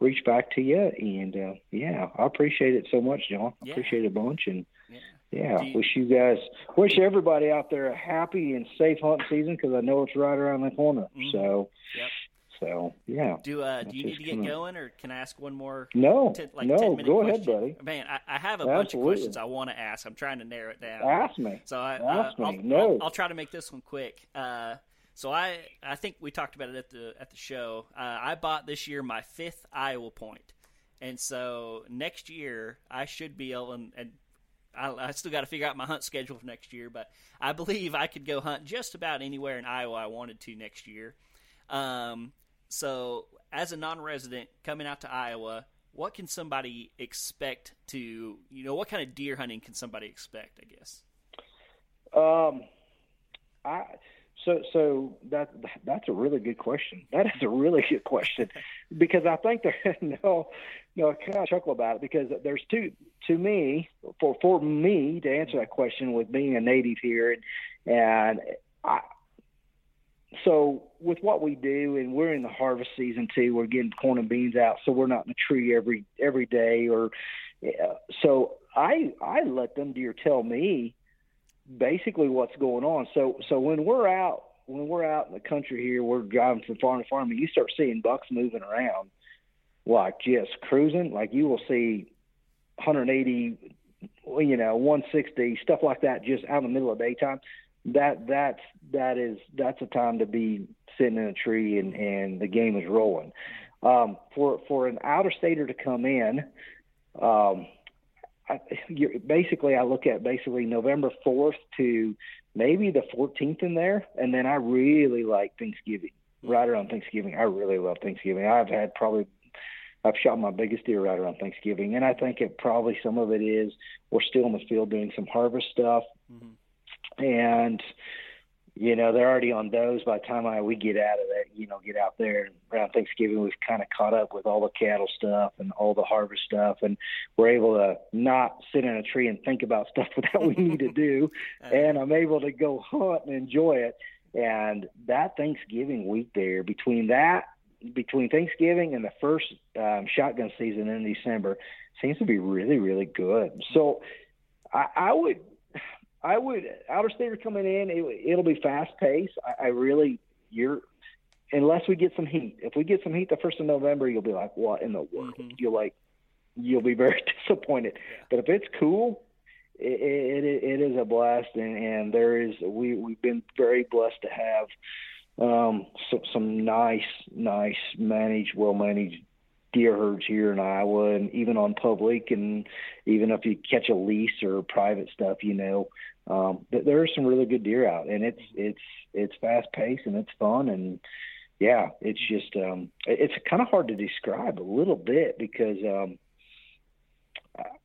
reach back to you. And uh, yeah, I appreciate it so much, John. I Yeah. appreciate it a bunch. And Yeah. yeah, you- wish you guys, wish everybody out there a happy and safe hunting season because I know it's right around the corner. Mhm. So, Yep. so yeah. Do uh, do you need to get kinda- going, or can I ask one more? No, ten- like no, 10 minute go ahead, buddy. Man, I, I have a bunch of questions I want to ask. I'm trying to narrow it down. Ask me. So I, Ask uh, me. I'll, No. I'll, I'll try to make this one quick. Uh, so I, I think we talked about it at the at the show. Uh, I bought this year my fifth Iowa point. and so next year I should be able and. and I, I still got to figure out my hunt schedule for next year, but I believe I could go hunt just about anywhere in Iowa I wanted to next year. Um, so, as a non-resident coming out to Iowa, what can somebody expect to, you know, what kind of deer hunting can somebody expect? I guess. Um, I so so that that's a really good question. That is a really good question because I think there no no I kind of chuckle about it because there's two to me for for me to answer that question with being a native here and and I so with what we do and we're in the harvest season too we're getting corn and beans out so we're not in the tree every every day or uh, so I I let them deer tell me basically what's going on. So so when we're out when we're out in the country here, we're driving from farm to farm, and you start seeing bucks moving around, like just cruising. Like you will see 180, you know, 160 stuff like that, just out in the middle of daytime. That that's that is that's a time to be sitting in a tree and and the game is rolling. Um, for for an outer stater to come in, um, I, you're, basically, I look at basically November 4th to maybe the 14th in there, and then I really like Thanksgiving. Right around Thanksgiving, I really love Thanksgiving. I've had probably I've shot my biggest deer right around Thanksgiving, and I think it probably some of it is we're still in the field doing some harvest stuff, Mm-hmm. and you know they're already on those. By the time I we get out of that you know get out there around Thanksgiving we've kind of caught up with all the cattle stuff and all the harvest stuff and we're able to not sit in a tree and think about stuff that we need to do. And I'm able to go hunt and enjoy it. And that Thanksgiving week there between that between Thanksgiving and the first um, shotgun season in December seems to be really really good. So I, I would I would outer stater coming in. It, it'll be fast paced. I, I really you're unless we get some heat. If we get some heat the first of November, you'll be like, what in the world? Mhm. You'll like you'll be very disappointed. Yeah. But if it's cool, it, it, it is a blast, and, and there is we we've been very blessed to have um, some, some nice, nice managed, well managed deer herds here in Iowa, and even on public, and even if you catch a lease or private stuff, you know, um, th- there are some really good deer out, and it's it's it's fast paced and it's fun, and yeah, it's just um, it's kind of hard to describe a little bit because um,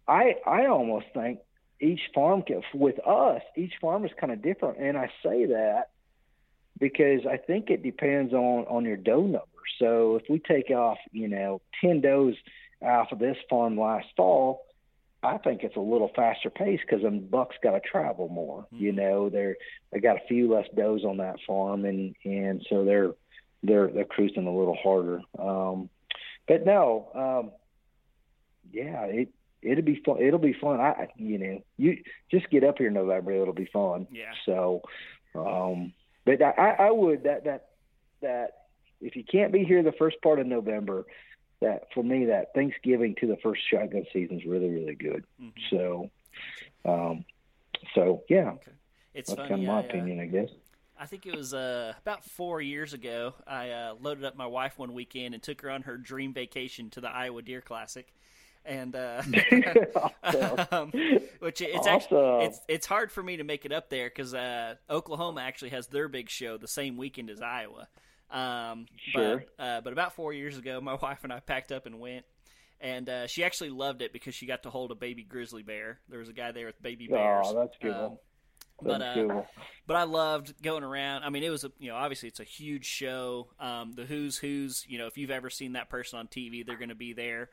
I I almost think each farm can, with us each farm is kind of different, and I say that because I think it depends on on your doe number. So if we take off, you know, ten does off of this farm last fall, I think it's a little faster pace because them bucks got to travel more. You know, they're they got a few less does on that farm, and and so they're they're they're cruising a little harder. Um, but no, um, yeah, it it'll be fun. It'll be fun. I you know you just get up here in November. It'll be fun. Yeah. So, um, but I, I would that that that if you can't be here the first part of November, that for me that Thanksgiving to the first shotgun season is really really good. Mhm. So, um, so yeah, Okay. It's that's funny. kind of my I, uh, opinion, I guess. I think it was uh, about four years ago. I uh, loaded up my wife one weekend and took her on her dream vacation to the Iowa Deer Classic. and uh, Awesome. um, which it's Awesome. actually it's it's hard for me to make it up there because uh, Oklahoma actually has their big show the same weekend as Iowa. Um, Sure. But, uh, but about four years ago, my wife and I packed up and went. And uh, she actually loved it because she got to hold a baby grizzly bear. There was a guy there with baby bears. Oh, that's cool. Um, but uh, cool. but I loved going around. I mean, it was a you know obviously it's a huge show. Um, the Who's Who's you know if you've ever seen that person on TV, they're going to be there.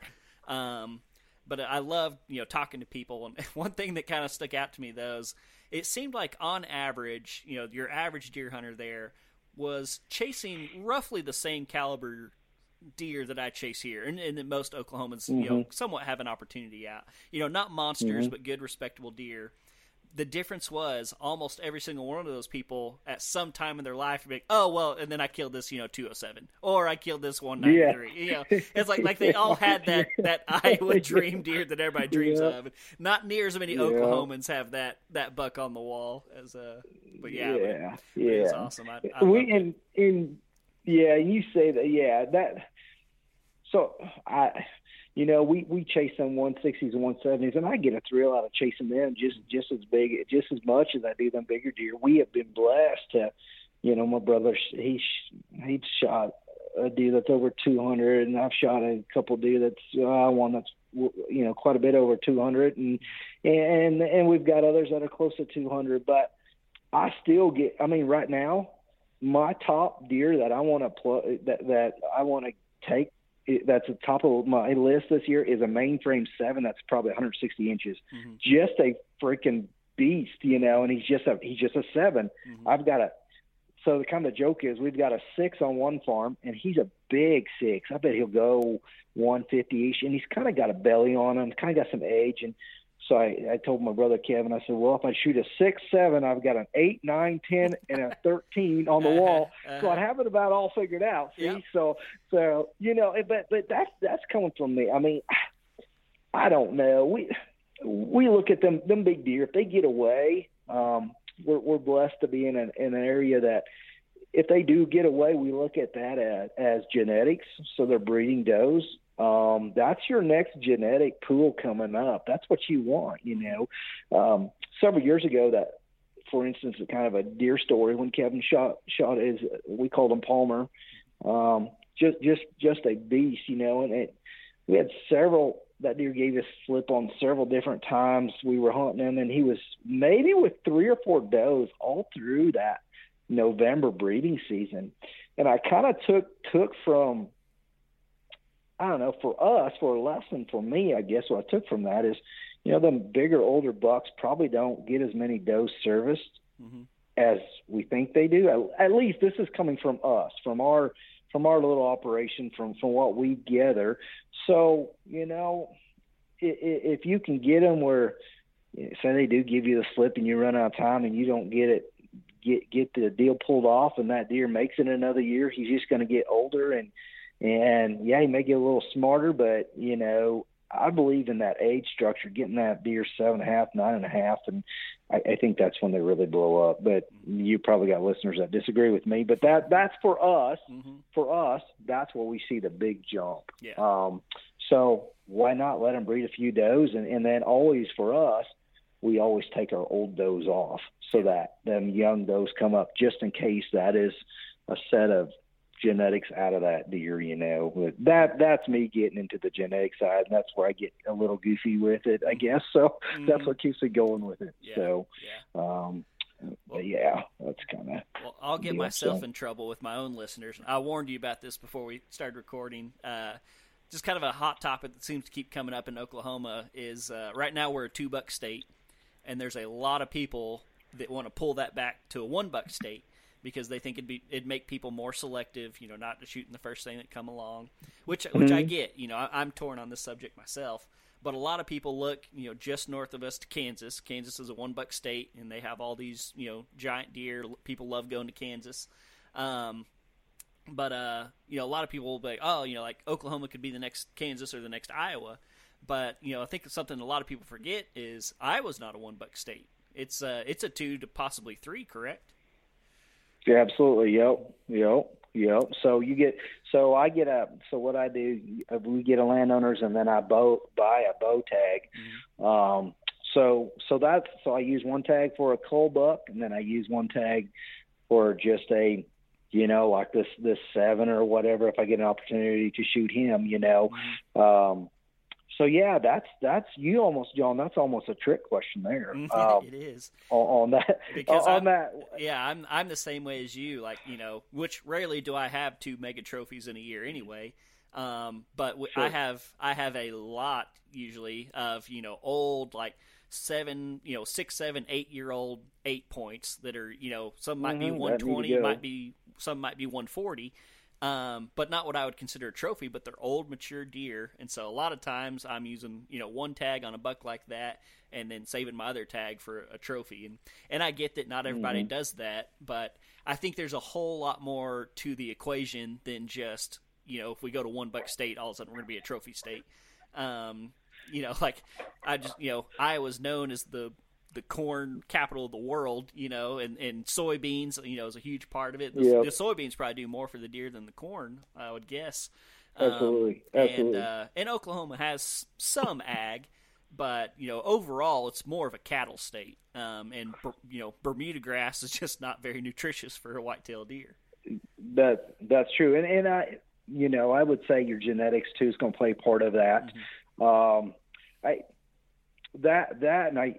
Um, but I loved you know talking to people. And one thing that kind of stuck out to me though is it seemed like on average, you know, your average deer hunter there was chasing roughly the same caliber deer that I chase here, and, and that most Oklahomans, you know, mm-hmm. somewhat have an opportunity at. You know, not monsters, mm-hmm. but good, respectable deer. The difference was almost every single one of those people at some time in their life would be like, oh well, and then I killed this, you know, 207, or I killed this 193. You know, it's like like they all had that that Iowa dream deer that everybody dreams Yeah. of. Not near as many Yeah. Oklahomans have that that buck on the wall as uh, but yeah, yeah, but yeah. it was awesome. I, I we and in yeah, you say that yeah that. So I, you know, we we chase them 160s and 170s, and I get a thrill out of chasing them just just as big, just as much as I do them bigger deer. We have been blessed to, you know, my brother he he shot a deer that's over 200, and I've shot a couple deer that's uh, one that's you know quite a bit over 200, and and and we've got others that are close to 200, but I still get. I mean, right now, my top deer that I want to pl- that that I want to take it- that's the top of my list this year is a mainframe seven that's probably 160 inches. Mhm. Just a freaking beast, you know. And he's just a he's just a 7 Mhm. I've got a. So the kind of joke is we've got a six on one farm, and he's a big six. I bet he'll go 150 ish, and he's kind of got a belly on him, kind of got some age, and so I, I told my brother Kevin, I said, well, if I shoot a six, seven, I've got an eight, nine, ten, and a thirteen on the wall. So I'd have it about all figured out. See, Yep. so so you know, but but that's that's coming from me. I mean, I don't know. We we look at them them big deer. If they get away, um, we're we're blessed to be in an in an area that if they do get away, we look at that as, as genetics. So they're breeding does. Um, that's your next genetic pool coming up. That's what you want, you know. Um, several years ago, that, for instance, kind of a deer story when Kevin shot shot his, we called him Palmer, um, just just just a beast, you know. And it, we had several. That deer gave us slip on several different times. We were hunting him, and he was maybe with three or four does all through that November breeding season. And I kind of took took from I don't know, for us, for a lesson for me, I guess what I took from that is, you know, the bigger, older bucks probably don't get as many does serviced Mhm. as we think they do. At, at least this is coming from us, from our from our little operation, from from what we gather. So, you know, i- i- if you can get them where, say they do give you the slip and you run out of time and you don't get it get get the deal pulled off and that deer makes it another year, he's just going to get older and and yeah, he may get a little smarter, but you know, I believe in that age structure, getting that deer seven and a half, nine and a half, and I, I think that's when they really blow up. But you probably got listeners that disagree with me, but that that's for us. Mhm. For us, that's where we see the big jump. Yeah. Um, so why not let them breed a few does, and and then always for us, we always take our old does off so that them young does come up just in case that is a set of genetics out of that deer, you know. But that that's me getting into the genetic side, and that's where I get a little goofy with it, I guess. So that's Mhm. what keeps me going with it. Yeah. So, Yeah. um, but yeah, that's kind of Well, I'll get myself so- in trouble with my own listeners. I warned you about this before we started recording. Uh, just kind of a hot topic that seems to keep coming up in Oklahoma is uh, right now we're a two buck state, and there's a lot of people that want to pull that back to a one buck state because they think it'd be it'd make people more selective. You know, not shooting the first thing that come along, which which I get. You know, I, I'm torn on this subject myself. But a lot of people look, you know, just north of us to Kansas. Kansas is a one buck state, and they have all these, you know, giant deer. People love going to Kansas. Um, but uh, you know, a lot of people will be, like, oh, you know, like Oklahoma could be the next Kansas or the next Iowa. But you know, I think something a lot of people forget is Iowa's not a one buck state. It's uh, it's a two to possibly three, correct? Yeah, absolutely. Yep. Yep. Yep. So you get so I get a so what I do we get a landowners and then I bow buy a bow tag. Mm-hmm. Um, so so that's so I use one tag for a cull buck and then I use one tag for just a you know like this this seven or whatever if I get an opportunity to shoot him. You know. Mm-hmm. Um, so yeah, that's that's you almost John. That's almost a trick question there. Um, it is on, on that. Because on I'm, that, yeah, I'm I'm the same way as you. Like you know, which rarely do I have two mega trophies in a year anyway. Um, but w- sure. I have I have a lot usually of you know old like seven you know six seven eight year old eight points that are you know some might mm-hmm, be 120 might be some might be 140 um, but not what I would consider a trophy, but they're old, mature deer. And so a lot of times I'm using, you know, one tag on a buck like that and then saving my other tag for a trophy. And, and I get that not everybody mm-hmm. does that, but I think there's a whole lot more to the equation than just, you know, if we go to one buck state, all of a sudden we're going to be a trophy state. Um, you know, like I just, you know, I was known as the the corn capital of the world, you know, and, and soybeans, you know, is a huge part of it. The, the soybeans probably do more for the deer than the corn, I would guess. Absolutely, um, absolutely. And, uh, and Oklahoma has some ag, but you know, overall, it's more of a cattle state. Um, and you know, Bermuda grass is just not very nutritious for a whitetail deer. That that's true, and and I, you know, I would say your genetics too is going to play part of that. Mm-hmm. Um, I that that and I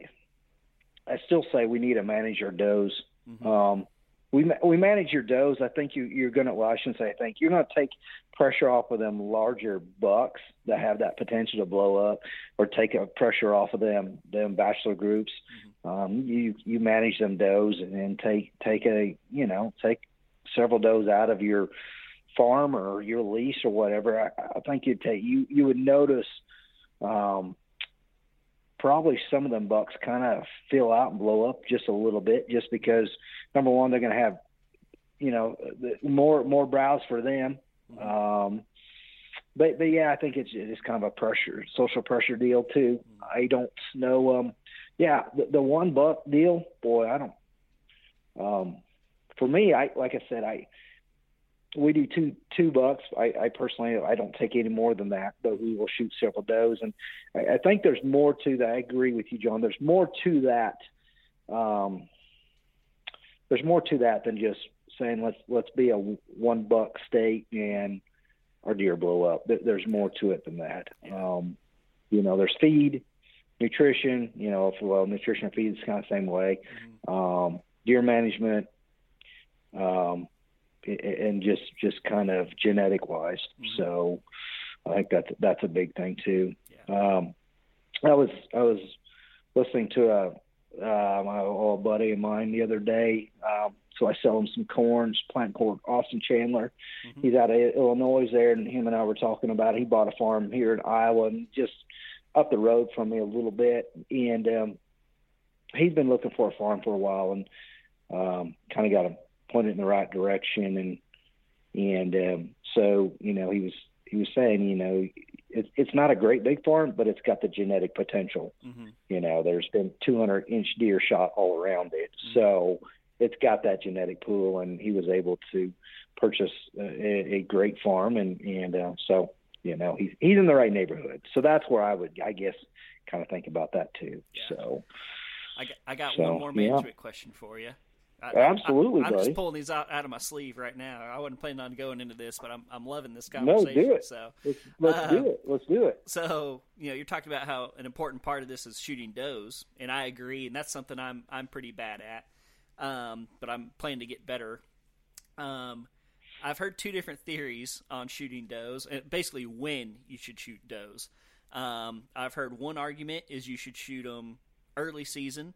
I still say we need to manage our does. Mm-hmm. Um, we we manage your does. I think you you're going to. Well, I shouldn't say I think you're going to take pressure off of them larger bucks that have that potential to blow up, or take a pressure off of them them bachelor groups. Mm-hmm. Um, you you manage them does and then take take a you know take several does out of your farm or your lease or whatever. I, I think you'd take you you would notice um, probably some of them bucks kind of fill out and blow up just a little bit, just because number one they're going to have, you know, more more browse for them. Mm-hmm. Um, but but yeah, I think it's it's kind of a pressure, social pressure deal too. Mm-hmm. I don't know. Um, yeah, the, the one buck deal, boy, I don't. Um, for me, I like I said, I we do two two bucks. I, I personally I don't take any more than that, but we will shoot several does, and I, I think there's more to that. I agree with you, John. There's more to that. Um, there's more to that than just saying let's let's be a one buck state and our deer blow up. There's more to it than that. Um, you know, there's feed, nutrition. You know, if, well, nutrition and feed is kind of the same way. Mm-hmm. Um, deer management. Um, and just just kind of genetic wise. Mm-hmm. So I think that's that's a big thing too. Yeah. Um, I was I was listening to a uh, my old buddy of mine the other day. Um, so I sell him some corns, plant corn, Austin Chandler. Mm-hmm. He's out of Illinois there, and him and I were talking about it. He bought a farm here in Iowa, and just up the road from me a little bit. And um, he's been looking for a farm for a while, and um, kind of got him pointed in the right direction and and um, so you know he was he was saying you know it's it's not a great big farm but it's got the genetic potential mm-hmm. you know there's been 200 inch deer shot all around it mm-hmm. so it's got that genetic pool and he was able to purchase a, a great farm and and uh, so you know he's he's in the right neighborhood so that's where I would I guess kind of think about that too yeah. so I got, I got so, one more management yeah. question for you. I, Absolutely, I, am just pulling these out, out of my sleeve right now. I wasn't planning on going into this, but I'm I'm loving this conversation. No, do it. So let's, let's uh, do it. Let's do it. So you know, you're talking about how an important part of this is shooting does, and I agree, and that's something I'm I'm pretty bad at, um, but I'm planning to get better. Um, I've heard two different theories on shooting does, and basically when you should shoot does. Um, I've heard one argument is you should shoot them early season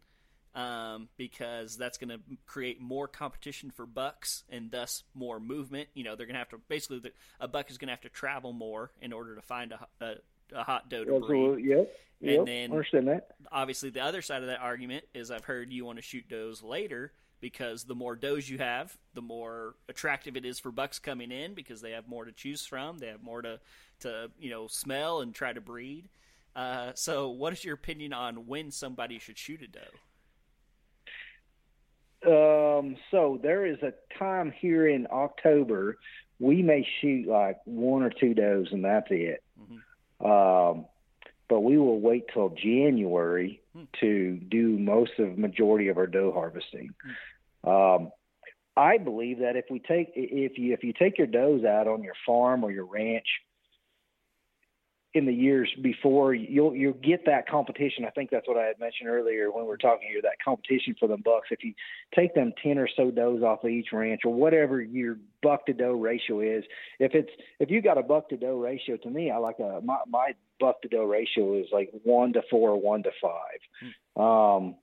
um, because that's going to create more competition for bucks and thus more movement. You know, they're going to have to basically the, a buck is going to have to travel more in order to find a, a, a hot doe to breed. Yep. And then understand that. Obviously, the other side of that argument is I've heard you want to shoot does later because the more does you have, the more attractive it is for bucks coming in because they have more to choose from. They have more to to you know smell and try to breed. Uh, so, what is your opinion on when somebody should shoot a doe? Um, so there is a time here in October we may shoot like one or two does and that's it. Mm-hmm. Um, but we will wait till January hmm. to do most of majority of our doe harvesting. Hmm. Um, I believe that if we take if you if you take your does out on your farm or your ranch in the years before you'll you'll get that competition. I think that's what I had mentioned earlier when we were talking here. That competition for them bucks. If you take them ten or so does off of each ranch or whatever your buck to doe ratio is, if it's if you got a buck to doe ratio, to me, I like a my, my buck to doe ratio is like one to four, one to five. Hmm. Um,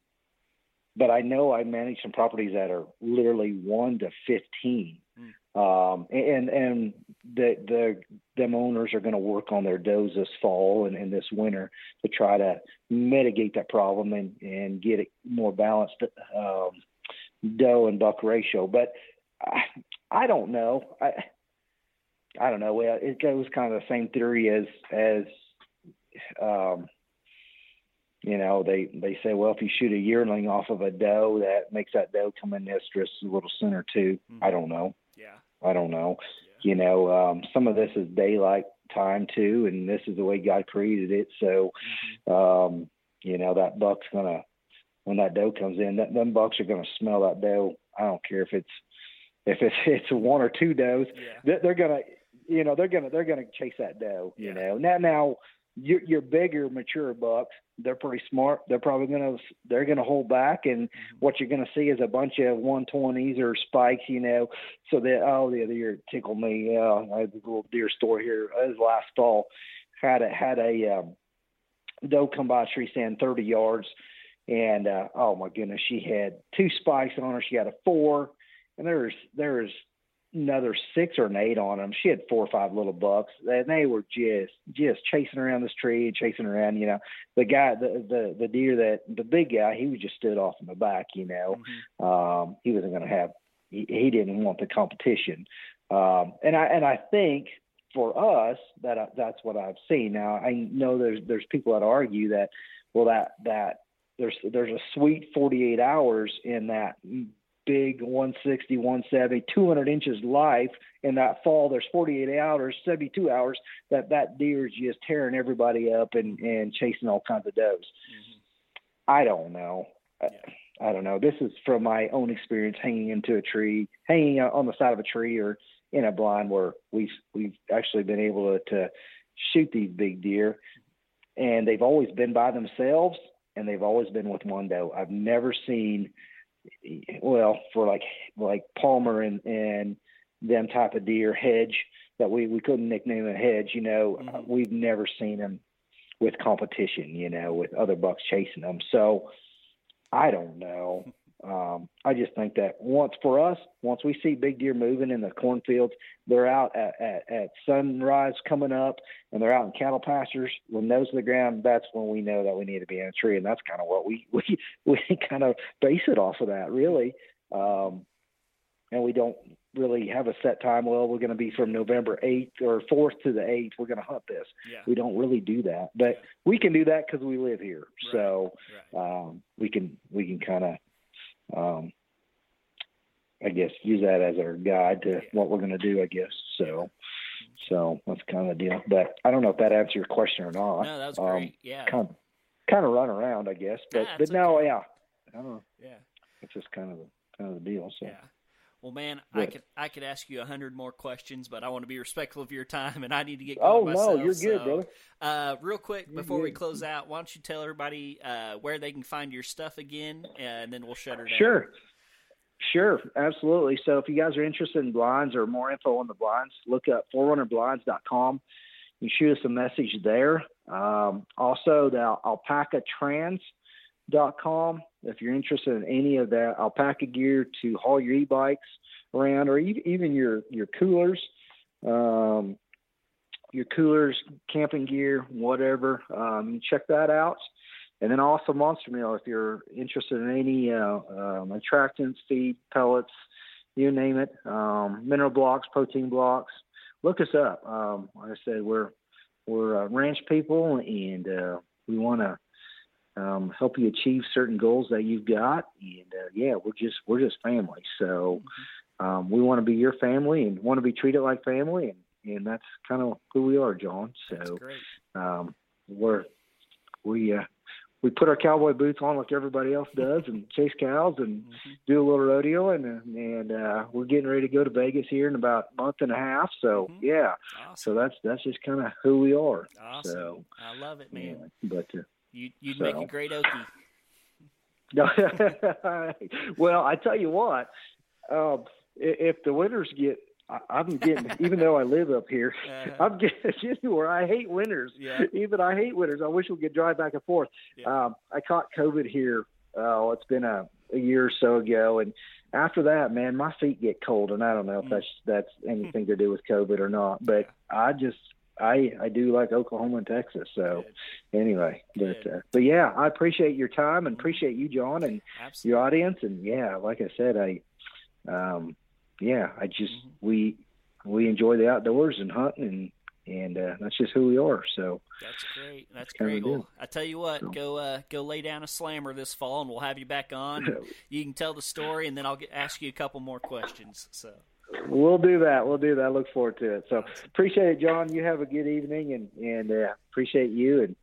but I know I manage some properties that are literally one to fifteen. Hmm. Um, and and the the them owners are going to work on their does this fall and, and this winter to try to mitigate that problem and and get it more balanced um, doe and buck ratio. But I, I don't know. I I don't know. It goes kind of the same theory as as um, you know they they say well if you shoot a yearling off of a doe that makes that doe come in estrus a little sooner too. Mm-hmm. I don't know. Yeah. I don't know. Yeah. You know, um, some of this is daylight time too, and this is the way God created it. So, mm-hmm. um, you know, that buck's gonna when that doe comes in, that them bucks are gonna smell that doe. I don't care if it's if it's it's one or two does. Yeah. They're gonna, you know, they're gonna they're gonna chase that doe. You know, now now your, your bigger mature bucks they're pretty smart. They're probably going to they're going to hold back and mm-hmm. what you're going to see is a bunch of 120s or spikes you know. So that oh the other year tickled me. Uh i had a little deer story here it was last fall had a had a um doe come by a tree stand 30 yards and uh oh my goodness she had two spikes on her. She had a four and there's there's another six or an eight on them. She had four or five little bucks, and they were just just chasing around this tree, and chasing around. You know, the guy, the the the deer that the big guy, he was just stood off in the back. You know, mm-hmm. um, he wasn't going to have. He, he didn't want the competition, um, and I and I think for us that I, that's what I've seen. Now I know there's there's people that argue that well that that there's there's a sweet 48 hours in that big 160, 170, 200 inches life in that fall. There's 48 hours, 72 hours that that deer is just tearing everybody up and, and chasing all kinds of does. Mm-hmm. I don't know. Yeah. I, I don't know. This is from my own experience hanging into a tree, hanging on the side of a tree or in a blind where we've, we've actually been able to, to shoot these big deer and they've always been by themselves and they've always been with one doe. I've never seen well for like like Palmer and and them type of deer hedge that we we couldn't nickname a hedge. You know, mm-hmm. we've never seen them with competition. You know, with other bucks chasing them. So I don't know. Um, I just think that once for us, once we see big deer moving in the cornfields, they're out at, at, at sunrise coming up, and they're out in cattle pastures. When nose to the ground, that's when we know that we need to be in a tree, and that's kind of what we we we kind of base it off of that, really. Um, and we don't really have a set time. Well, we're going to be from November 8th or 4th to the 8th. We're going to hunt this. Yeah. We don't really do that, but yeah. we can do that because we live here. Right. So right. Um, we can we can kind of um, I guess use that as our guide to what we're going to do. I guess so. So that's kind of the deal. But I don't know if that answers your question or not. No, that was great. Um, yeah. Kind of, kind of run around, I guess. But ah, but no, yeah. I don't know. Yeah. It's just kind of the kind of the deal. So. Yeah. Well, man, I could I could ask you a hundred more questions, but I want to be respectful of your time, and I need to get going oh, myself. no, you're so, good, brother. Uh, real quick you're before good. we close out, why don't you tell everybody uh, where they can find your stuff again, and then we'll shut her down. Sure. Sure, absolutely. So if you guys are interested in blinds or more info on the blinds, look up forerunnerblinds.com. You shoot us a message there. Um, also, the alpacatrans.com. If you're interested in any of that alpaca gear to haul your e-bikes around, or even your your coolers, um, your coolers, camping gear, whatever, um, check that out. And then also Monster Mill, if you're interested in any uh, um, attractants, feed, pellets, you name it, um, mineral blocks, protein blocks, look us up. Um, like I said, we're we're uh, ranch people, and uh, we want to um, help you achieve certain goals that you've got. And uh, yeah, we're just we're just family. So um, we want to be your family and want to be treated like family, and and that's kind of who we are, John. So um, we're we uh, we put our cowboy boots on like everybody else does and chase cows and Mhm. do a little rodeo and and uh, we're getting ready to go to Vegas here in about a month and a half. So Mhm. yeah, Awesome. so that's that's just kind of who we are. Awesome. So I love it, man. yeah, but. Uh, You you'd make a great Okie. Well, I tell you what, um, if the winters get, I'm getting, even though I live up here, Uh-huh. I'm getting getting where I hate winters. Yeah. Even I hate winters. I wish we could drive back and forth. Yeah. Um, I caught COVID here. Oh, it's been a, a year or so ago, and after that, man, my feet get cold, and I don't know if Mm. that's that's anything to do with COVID or not. But I just, I I do like Oklahoma and Texas. So Good. anyway, but uh, but yeah, I appreciate your time and appreciate you, John, and Absolutely. your audience and yeah like i said i um yeah i just Mhm. we we enjoy the outdoors and hunting and and uh, that's just who we are so That's great. That's kinda great. Well. I tell you what, So- go uh, go lay down a slammer this fall, and we'll have you back on. You can tell the story, and then I'll get, ask you a couple more questions. So, we'll do that we'll do that I look forward to it so appreciate it john you have a good evening and and uh, appreciate you and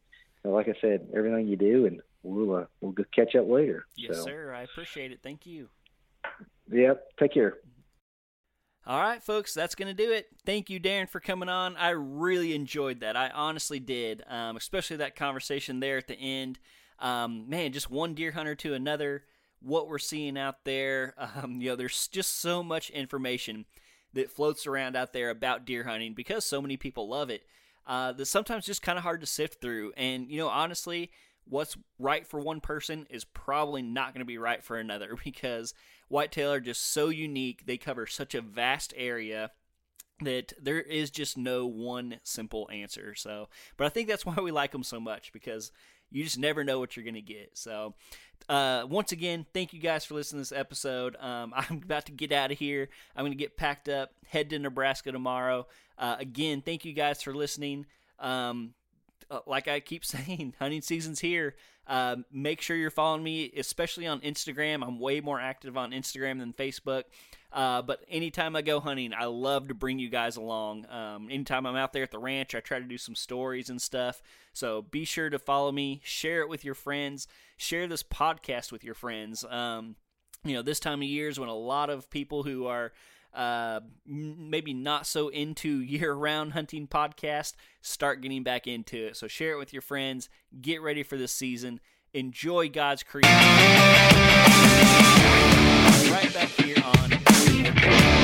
uh, like i said everything you do and we'll uh, we'll catch up later yes, so sir. I appreciate it. Thank you. yep take care All right, folks, that's going to do it. Thank you, Darren, for coming on. I really enjoyed that. I honestly did, um, especially that conversation there at the end. Um, man, just one deer hunter to another, what we're seeing out there. Um, you know, there's just so much information that floats around out there about deer hunting because so many people love it. Uh, sometimes just kind of hard to sift through. And you know, honestly, what's right for one person is probably not going to be right for another because whitetail are just so unique. They cover such a vast area that there is just no one simple answer. So, but I think that's why we like them so much because you just never know what you're going to get. So, uh, once again, thank you guys for listening to this episode. Um, I'm about to get out of here. I'm going to get packed up, head to Nebraska tomorrow. Uh, again, thank you guys for listening. Um, uh, like I keep saying, hunting season's here. Um, make sure you're following me, especially on Instagram. I'm way more active on Instagram than Facebook. Uh, but anytime I go hunting, I love to bring you guys along. Um, anytime I'm out there at the ranch, I try to do some stories and stuff. So be sure to follow me, share it with your friends, share this podcast with your friends. Um, you know, this time of year is when a lot of people who are uh, maybe not so into year round hunting podcast, start getting back into it. So share it with your friends. Get ready for this season. Enjoy God's creation. Right back here on.